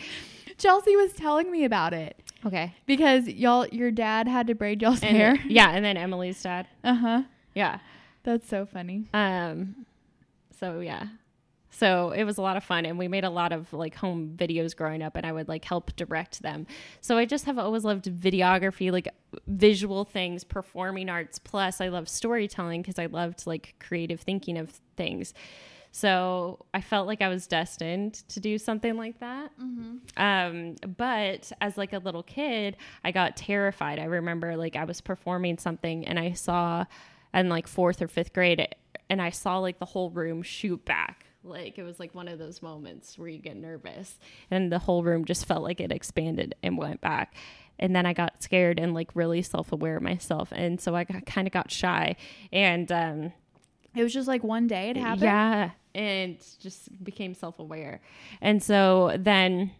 Chelsea was telling me about it Okay. because y'all your dad had to braid y'all's And hair. yeah, and then Emily's dad. Uh-huh. Yeah. That's so funny. Um. So yeah. So it was a lot of fun, and we made a lot of like home videos growing up, and I would like help direct them. So I just have always loved videography, like visual things, performing arts. Plus, I love storytelling because I loved like creative thinking of things. So I felt like I was destined to do something like that. Um, but as like a little kid, I got terrified. I remember like I was performing something and I saw in like fourth or fifth grade and I saw like the whole room shoot back. Like it was like one of those moments where you get nervous and the whole room just felt like it expanded and went back. And then I got scared and like really self aware of myself. And so I got, kind of got shy. And um, It was just like one day it happened. yeah, and just became self aware. And so then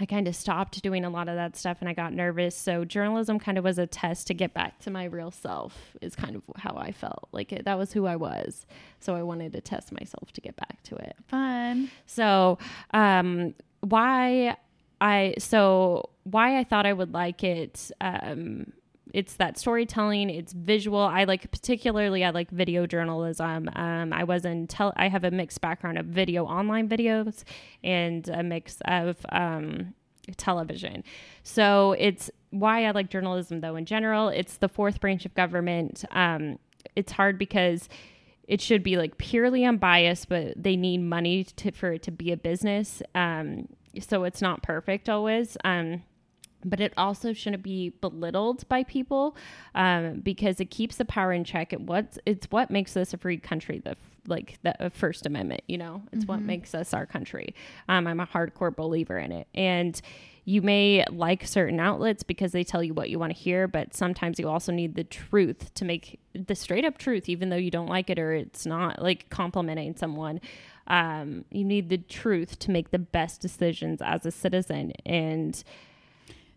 I kind of stopped doing a lot of that stuff and I got nervous. So journalism kind of was a test to get back to my real self, is kind of how I felt. Like it, that was who I was. So I wanted to test myself to get back to it. Fun. So, um, why I so why I thought I would like it. Um, it's that storytelling. It's visual. I like particularly. I like video journalism. Um, I was in tell I have a mixed background of video, online videos, and a mix of um, television. So it's why I like journalism, though. In general, it's the fourth branch of government. Um, it's hard because it should be like purely unbiased, but they need money to for it to be a business. Um, so it's not perfect always. Um, but it also shouldn't be belittled by people um, because it keeps the power in check. It what's it's what makes us a free country. The like the uh, First Amendment, you know, it's what makes us our country. Um, I'm a hardcore believer in it, and you may like certain outlets because they tell you what you want to hear, but sometimes you also need the truth to make the straight up truth, even though you don't like it or it's not like complimenting someone. Um, you need the truth to make the best decisions as a citizen, and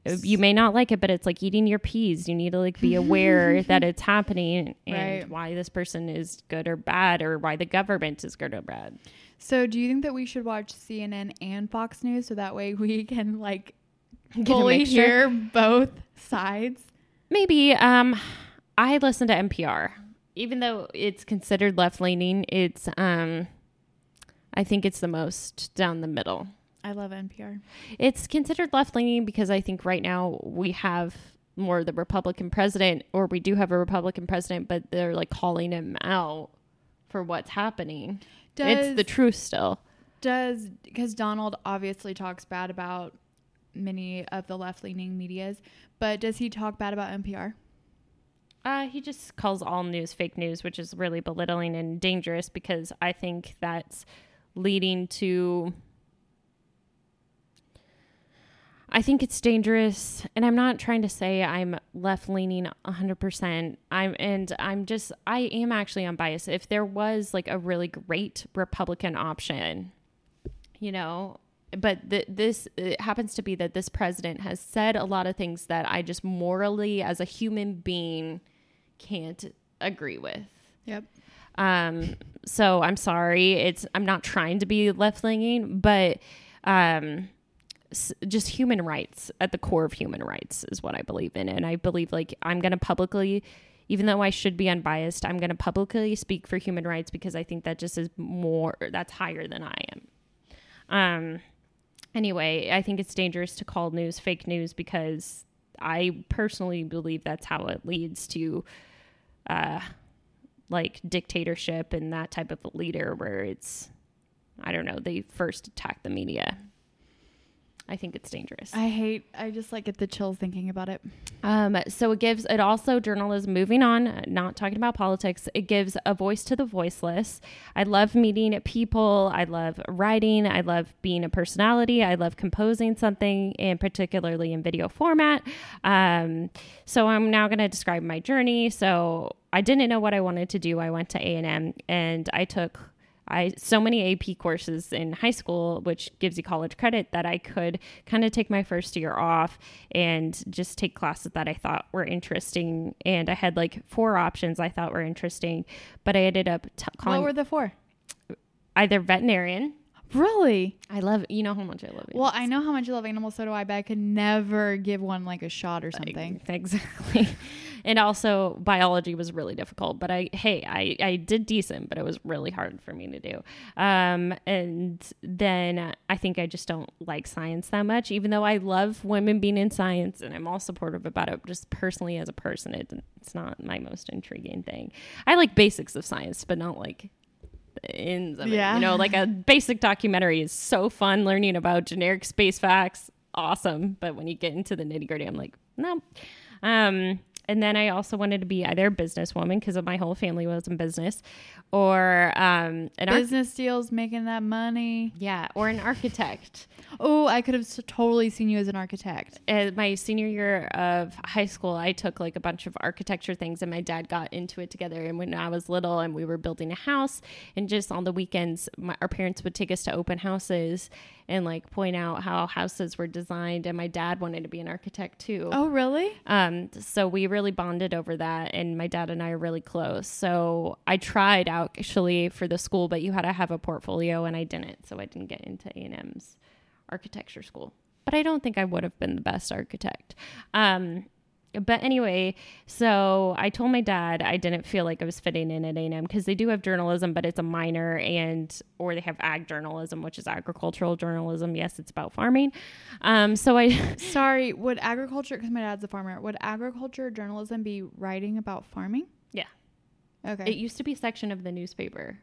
you may not like it, but it's like eating your peas. You need to like be aware that it's happening and Right. why this person is good or bad, or why the government is good or bad. So, do you think that we should watch CNN and Fox News so that way we can like fully hear both sides? Maybe. Um, I listen to NPR, even though it's considered left leaning. It's um, I think it's the most down the middle. I love NPR. It's considered left leaning because I think right now we have more the Republican president, or we do have a Republican president, but they're like calling him out for what's happening. Does it's the truth still. does because Donald obviously talks bad about many of the left leaning medias, but does he talk bad about NPR? Uh, he just calls all news fake news, which is really belittling and dangerous because I think that's leading to. I think it's dangerous, and I'm not trying to say I'm left leaning 100%. I'm and I'm just I am actually unbiased. If there was like a really great Republican option, you know, but th- this it happens to be that this president has said a lot of things that I just morally, as a human being, can't agree with. Yep. Um, so I'm sorry. It's I'm not trying to be left leaning, but um, just human rights at the core of human rights is what I believe in, and I believe like I'm gonna publicly. Even though I should be unbiased, I'm going to publicly speak for human rights because I think that just is more, that's higher than I am. Um, anyway, I think it's dangerous to call news fake news because I personally believe that's how it leads to uh, like dictatorship and that type of leader where it's, I don't know, they first attack the media. I think it's dangerous. I hate. I just like get the chills thinking about it. Um, so it gives it also journalism. Moving on, not talking about politics. It gives a voice to the voiceless. I love meeting people. I love writing. I love being a personality. I love composing something, and particularly in video format. Um, so I'm now going to describe my journey. So I didn't know what I wanted to do. I went to A and M, and I took I so many AP courses in high school, which gives you college credit, that I could kind of take my first year off and just take classes that I thought were interesting. And I had like four options I thought were interesting, but I ended up t- calling what were the four? either veterinarian. Really? I love you know how much I love it. Well, I know how much you love animals, so do I, but I could never give one like a shot or something. Exactly. and also biology was really difficult, but I hey, I I did decent, but it was really hard for me to do. Um and then I think I just don't like science that much even though I love women being in science and I'm all supportive about it just personally as a person it, it's not my most intriguing thing. I like basics of science, but not like the ins of Yeah. it. You know, like a basic documentary is so fun learning about generic space facts. Awesome. But when you get into the nitty gritty, I'm like, no. Um, and then I also wanted to be either a businesswoman because my whole family was in business, or um, an arch- Business deals, making that money. yeah, or an architect. Oh, I could have totally seen you as an architect. uh, my senior year of high school, I took like a bunch of architecture things, and my dad got into it together. And when I was little, and we were building a house, and just on the weekends, my, our parents would take us to open houses and like point out how houses were designed. And my dad wanted to be an architect too. Oh, really? Um, so we really bonded over that, and my dad and I are really close. So I tried actually for the school, but you had to have a portfolio, and I didn't, so I didn't get into A and M's architecture school. But I don't think I would have been the best architect. Um, but anyway, so I told my dad I didn't feel like I was fitting in at A&M because they do have journalism, but it's a minor, and or they have ag journalism, which is agricultural journalism. Yes, it's about farming. Um, so I Sorry, would agriculture, because my dad's a farmer, would agriculture journalism be writing about farming? Yeah. Okay. It used to be a section of the newspaper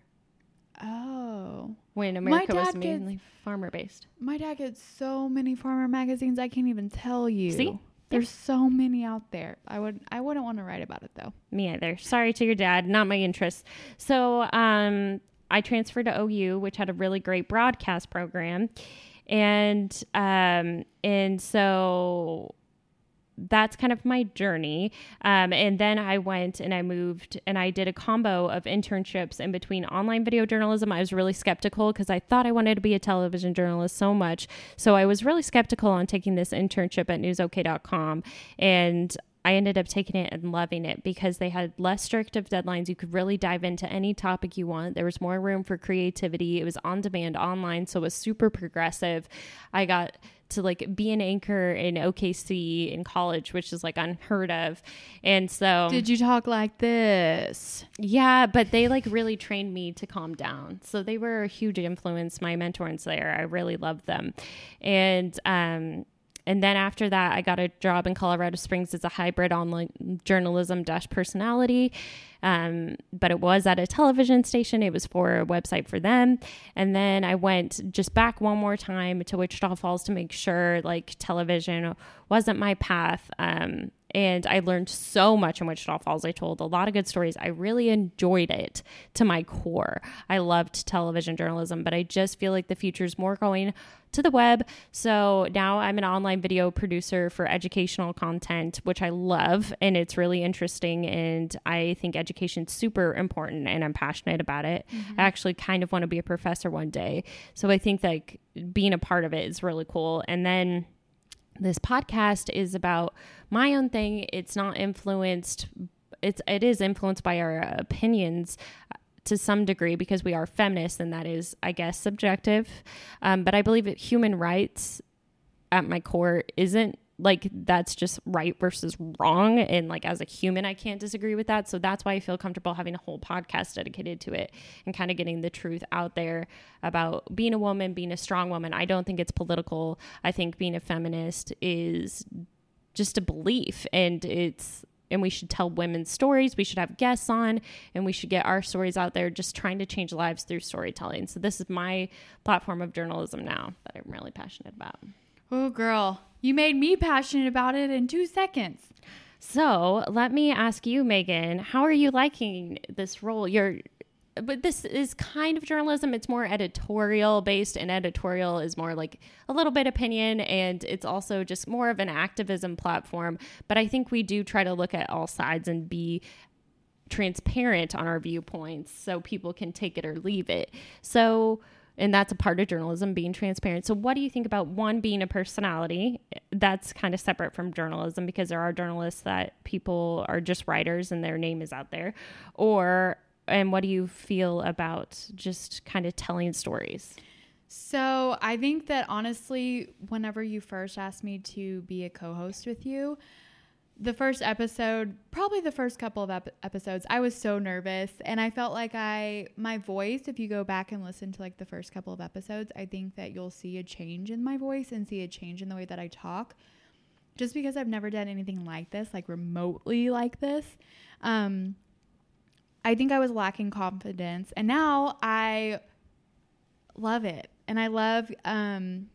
oh. when America was mainly farmer based. My dad gets so many farmer magazines, I can't even tell you. See? There's so many out there. I would I wouldn't want to write about it though. Me either. Sorry to your dad, not my interest. So um, I transferred to OU, which had a really great broadcast program, and um, and so that's kind of my journey. Um, and then I went and I moved and I did a combo of internships in between online video journalism. I was really skeptical because I thought I wanted to be a television journalist so much. So I was really skeptical on taking this internship at newsok.com. And I ended up taking it and loving it because they had less strict of deadlines. You could really dive into any topic you want. There was more room for creativity. It was on demand online, so it was super progressive. I got to like be an anchor in OKC in college, which is like unheard of. And so Did you talk like this? yeah, but they like really trained me to calm down. So they were a huge influence, my mentors there. I really loved them. And um and then after that, I got a job in Colorado Springs as a hybrid online journalism dash personality. Um, but it was at a television station. It was for a website for them. And then I went just back one more time to Wichita Falls to make sure like television wasn't my path. Um, and I learned so much in Wichita Falls. I told a lot of good stories. I really enjoyed it to my core. I loved television journalism, but I just feel like the future is more going to the web. So now I'm an online video producer for educational content, which I love and it's really interesting. And I think education's super important and I'm passionate about it. Mm-hmm. I actually kind of want to be a professor one day. So I think like being a part of it is really cool. And then this podcast is about my own thing. It's not influenced it's it is influenced by our opinions to some degree because we are feminists and that is i guess subjective um, but i believe that human rights at my core isn't like that's just right versus wrong and like as a human i can't disagree with that so that's why i feel comfortable having a whole podcast dedicated to it and kind of getting the truth out there about being a woman being a strong woman i don't think it's political i think being a feminist is just a belief and it's and we should tell women's stories. We should have guests on and we should get our stories out there, just trying to change lives through storytelling. So, this is my platform of journalism now that I'm really passionate about. Oh, girl, you made me passionate about it in two seconds. So, let me ask you, Meghan, how are you liking this role? You're but this is kind of journalism. It's more editorial based, and editorial is more like a little bit opinion, and it's also just more of an activism platform. But I think we do try to look at all sides and be transparent on our viewpoints so people can take it or leave it. So, and that's a part of journalism being transparent. So, what do you think about one being a personality? That's kind of separate from journalism because there are journalists that people are just writers and their name is out there, or and what do you feel about just kind of telling stories? So, I think that honestly, whenever you first asked me to be a co host with you, the first episode, probably the first couple of ep- episodes, I was so nervous and I felt like I, my voice, if you go back and listen to like the first couple of episodes, I think that you'll see a change in my voice and see a change in the way that I talk just because I've never done anything like this, like remotely like this. Um, I think I was lacking confidence, and now I love it. And I love, um,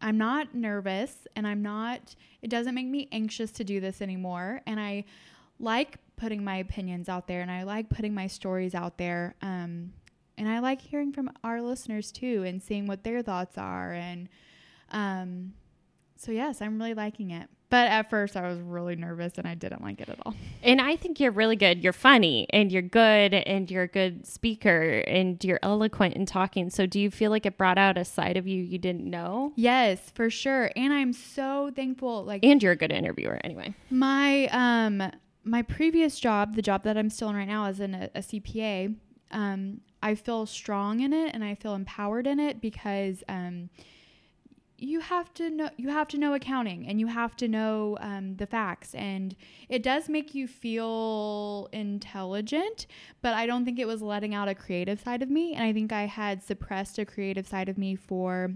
I'm not nervous, and I'm not, it doesn't make me anxious to do this anymore. And I like putting my opinions out there, and I like putting my stories out there. Um, and I like hearing from our listeners too, and seeing what their thoughts are. And um, so, yes, I'm really liking it. But at first, I was really nervous and I didn't like it at all. And I think you're really good. You're funny and you're good and you're a good speaker and you're eloquent in talking. So, do you feel like it brought out a side of you you didn't know? Yes, for sure. And I'm so thankful. Like, and you're a good interviewer anyway. My um my previous job, the job that I'm still in right now, is in a, a CPA. Um, I feel strong in it and I feel empowered in it because um you have to know you have to know accounting and you have to know um, the facts. And it does make you feel intelligent but i don't think it was letting out a creative side of me. And i think i had suppressed a creative side of me for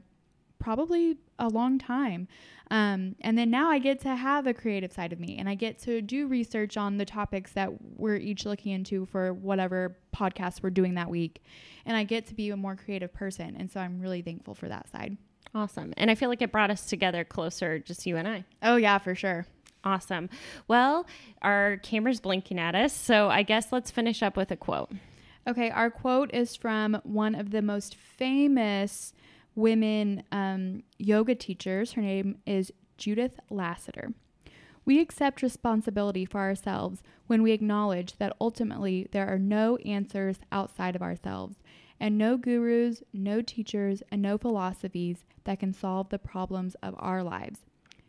probably a long time. Um, and then now i get to have a creative side of me and i get to do research on the topics that we're each looking into for whatever podcast we're doing that week. And i get to be a more creative person. And so i'm really thankful for that side Awesome. And I feel like it brought us together closer, just you and I. Oh, yeah, for sure. Awesome. Well, our camera's blinking at us. So I guess let's finish up with a quote. Okay. Our quote is from one of the most famous women um, yoga teachers. Her name is Judith Lasater. We accept responsibility for ourselves when we acknowledge that ultimately there are no answers outside of ourselves and no gurus, no teachers, and no philosophies that can solve the problems of our lives.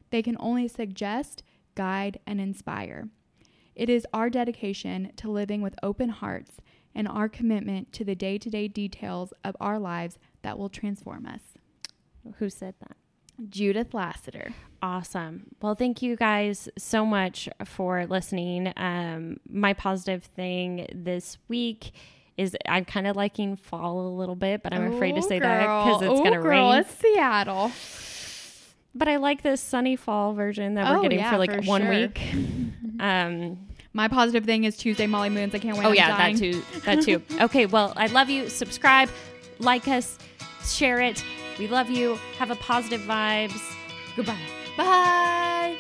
They can only suggest, guide, and inspire. It is our dedication to living with open hearts and our commitment to the day to day details of our lives that will transform us. Who said that? Judith Lasater. Awesome. Well, thank you guys so much for listening. Um, my positive thing this week is I'm kind of liking fall a little bit, but I'm Ooh, afraid to say girl. that because it's going to rain. It's Seattle. But I like this sunny fall version that we're oh, getting yeah, for like for one sure. week. um, my positive thing is Tuesday Molly Moons. I can't wait. Oh yeah, that too. That too. okay, well, I love you. Subscribe, like us, share it. We love you. Have a positive vibes. Goodbye. Bye.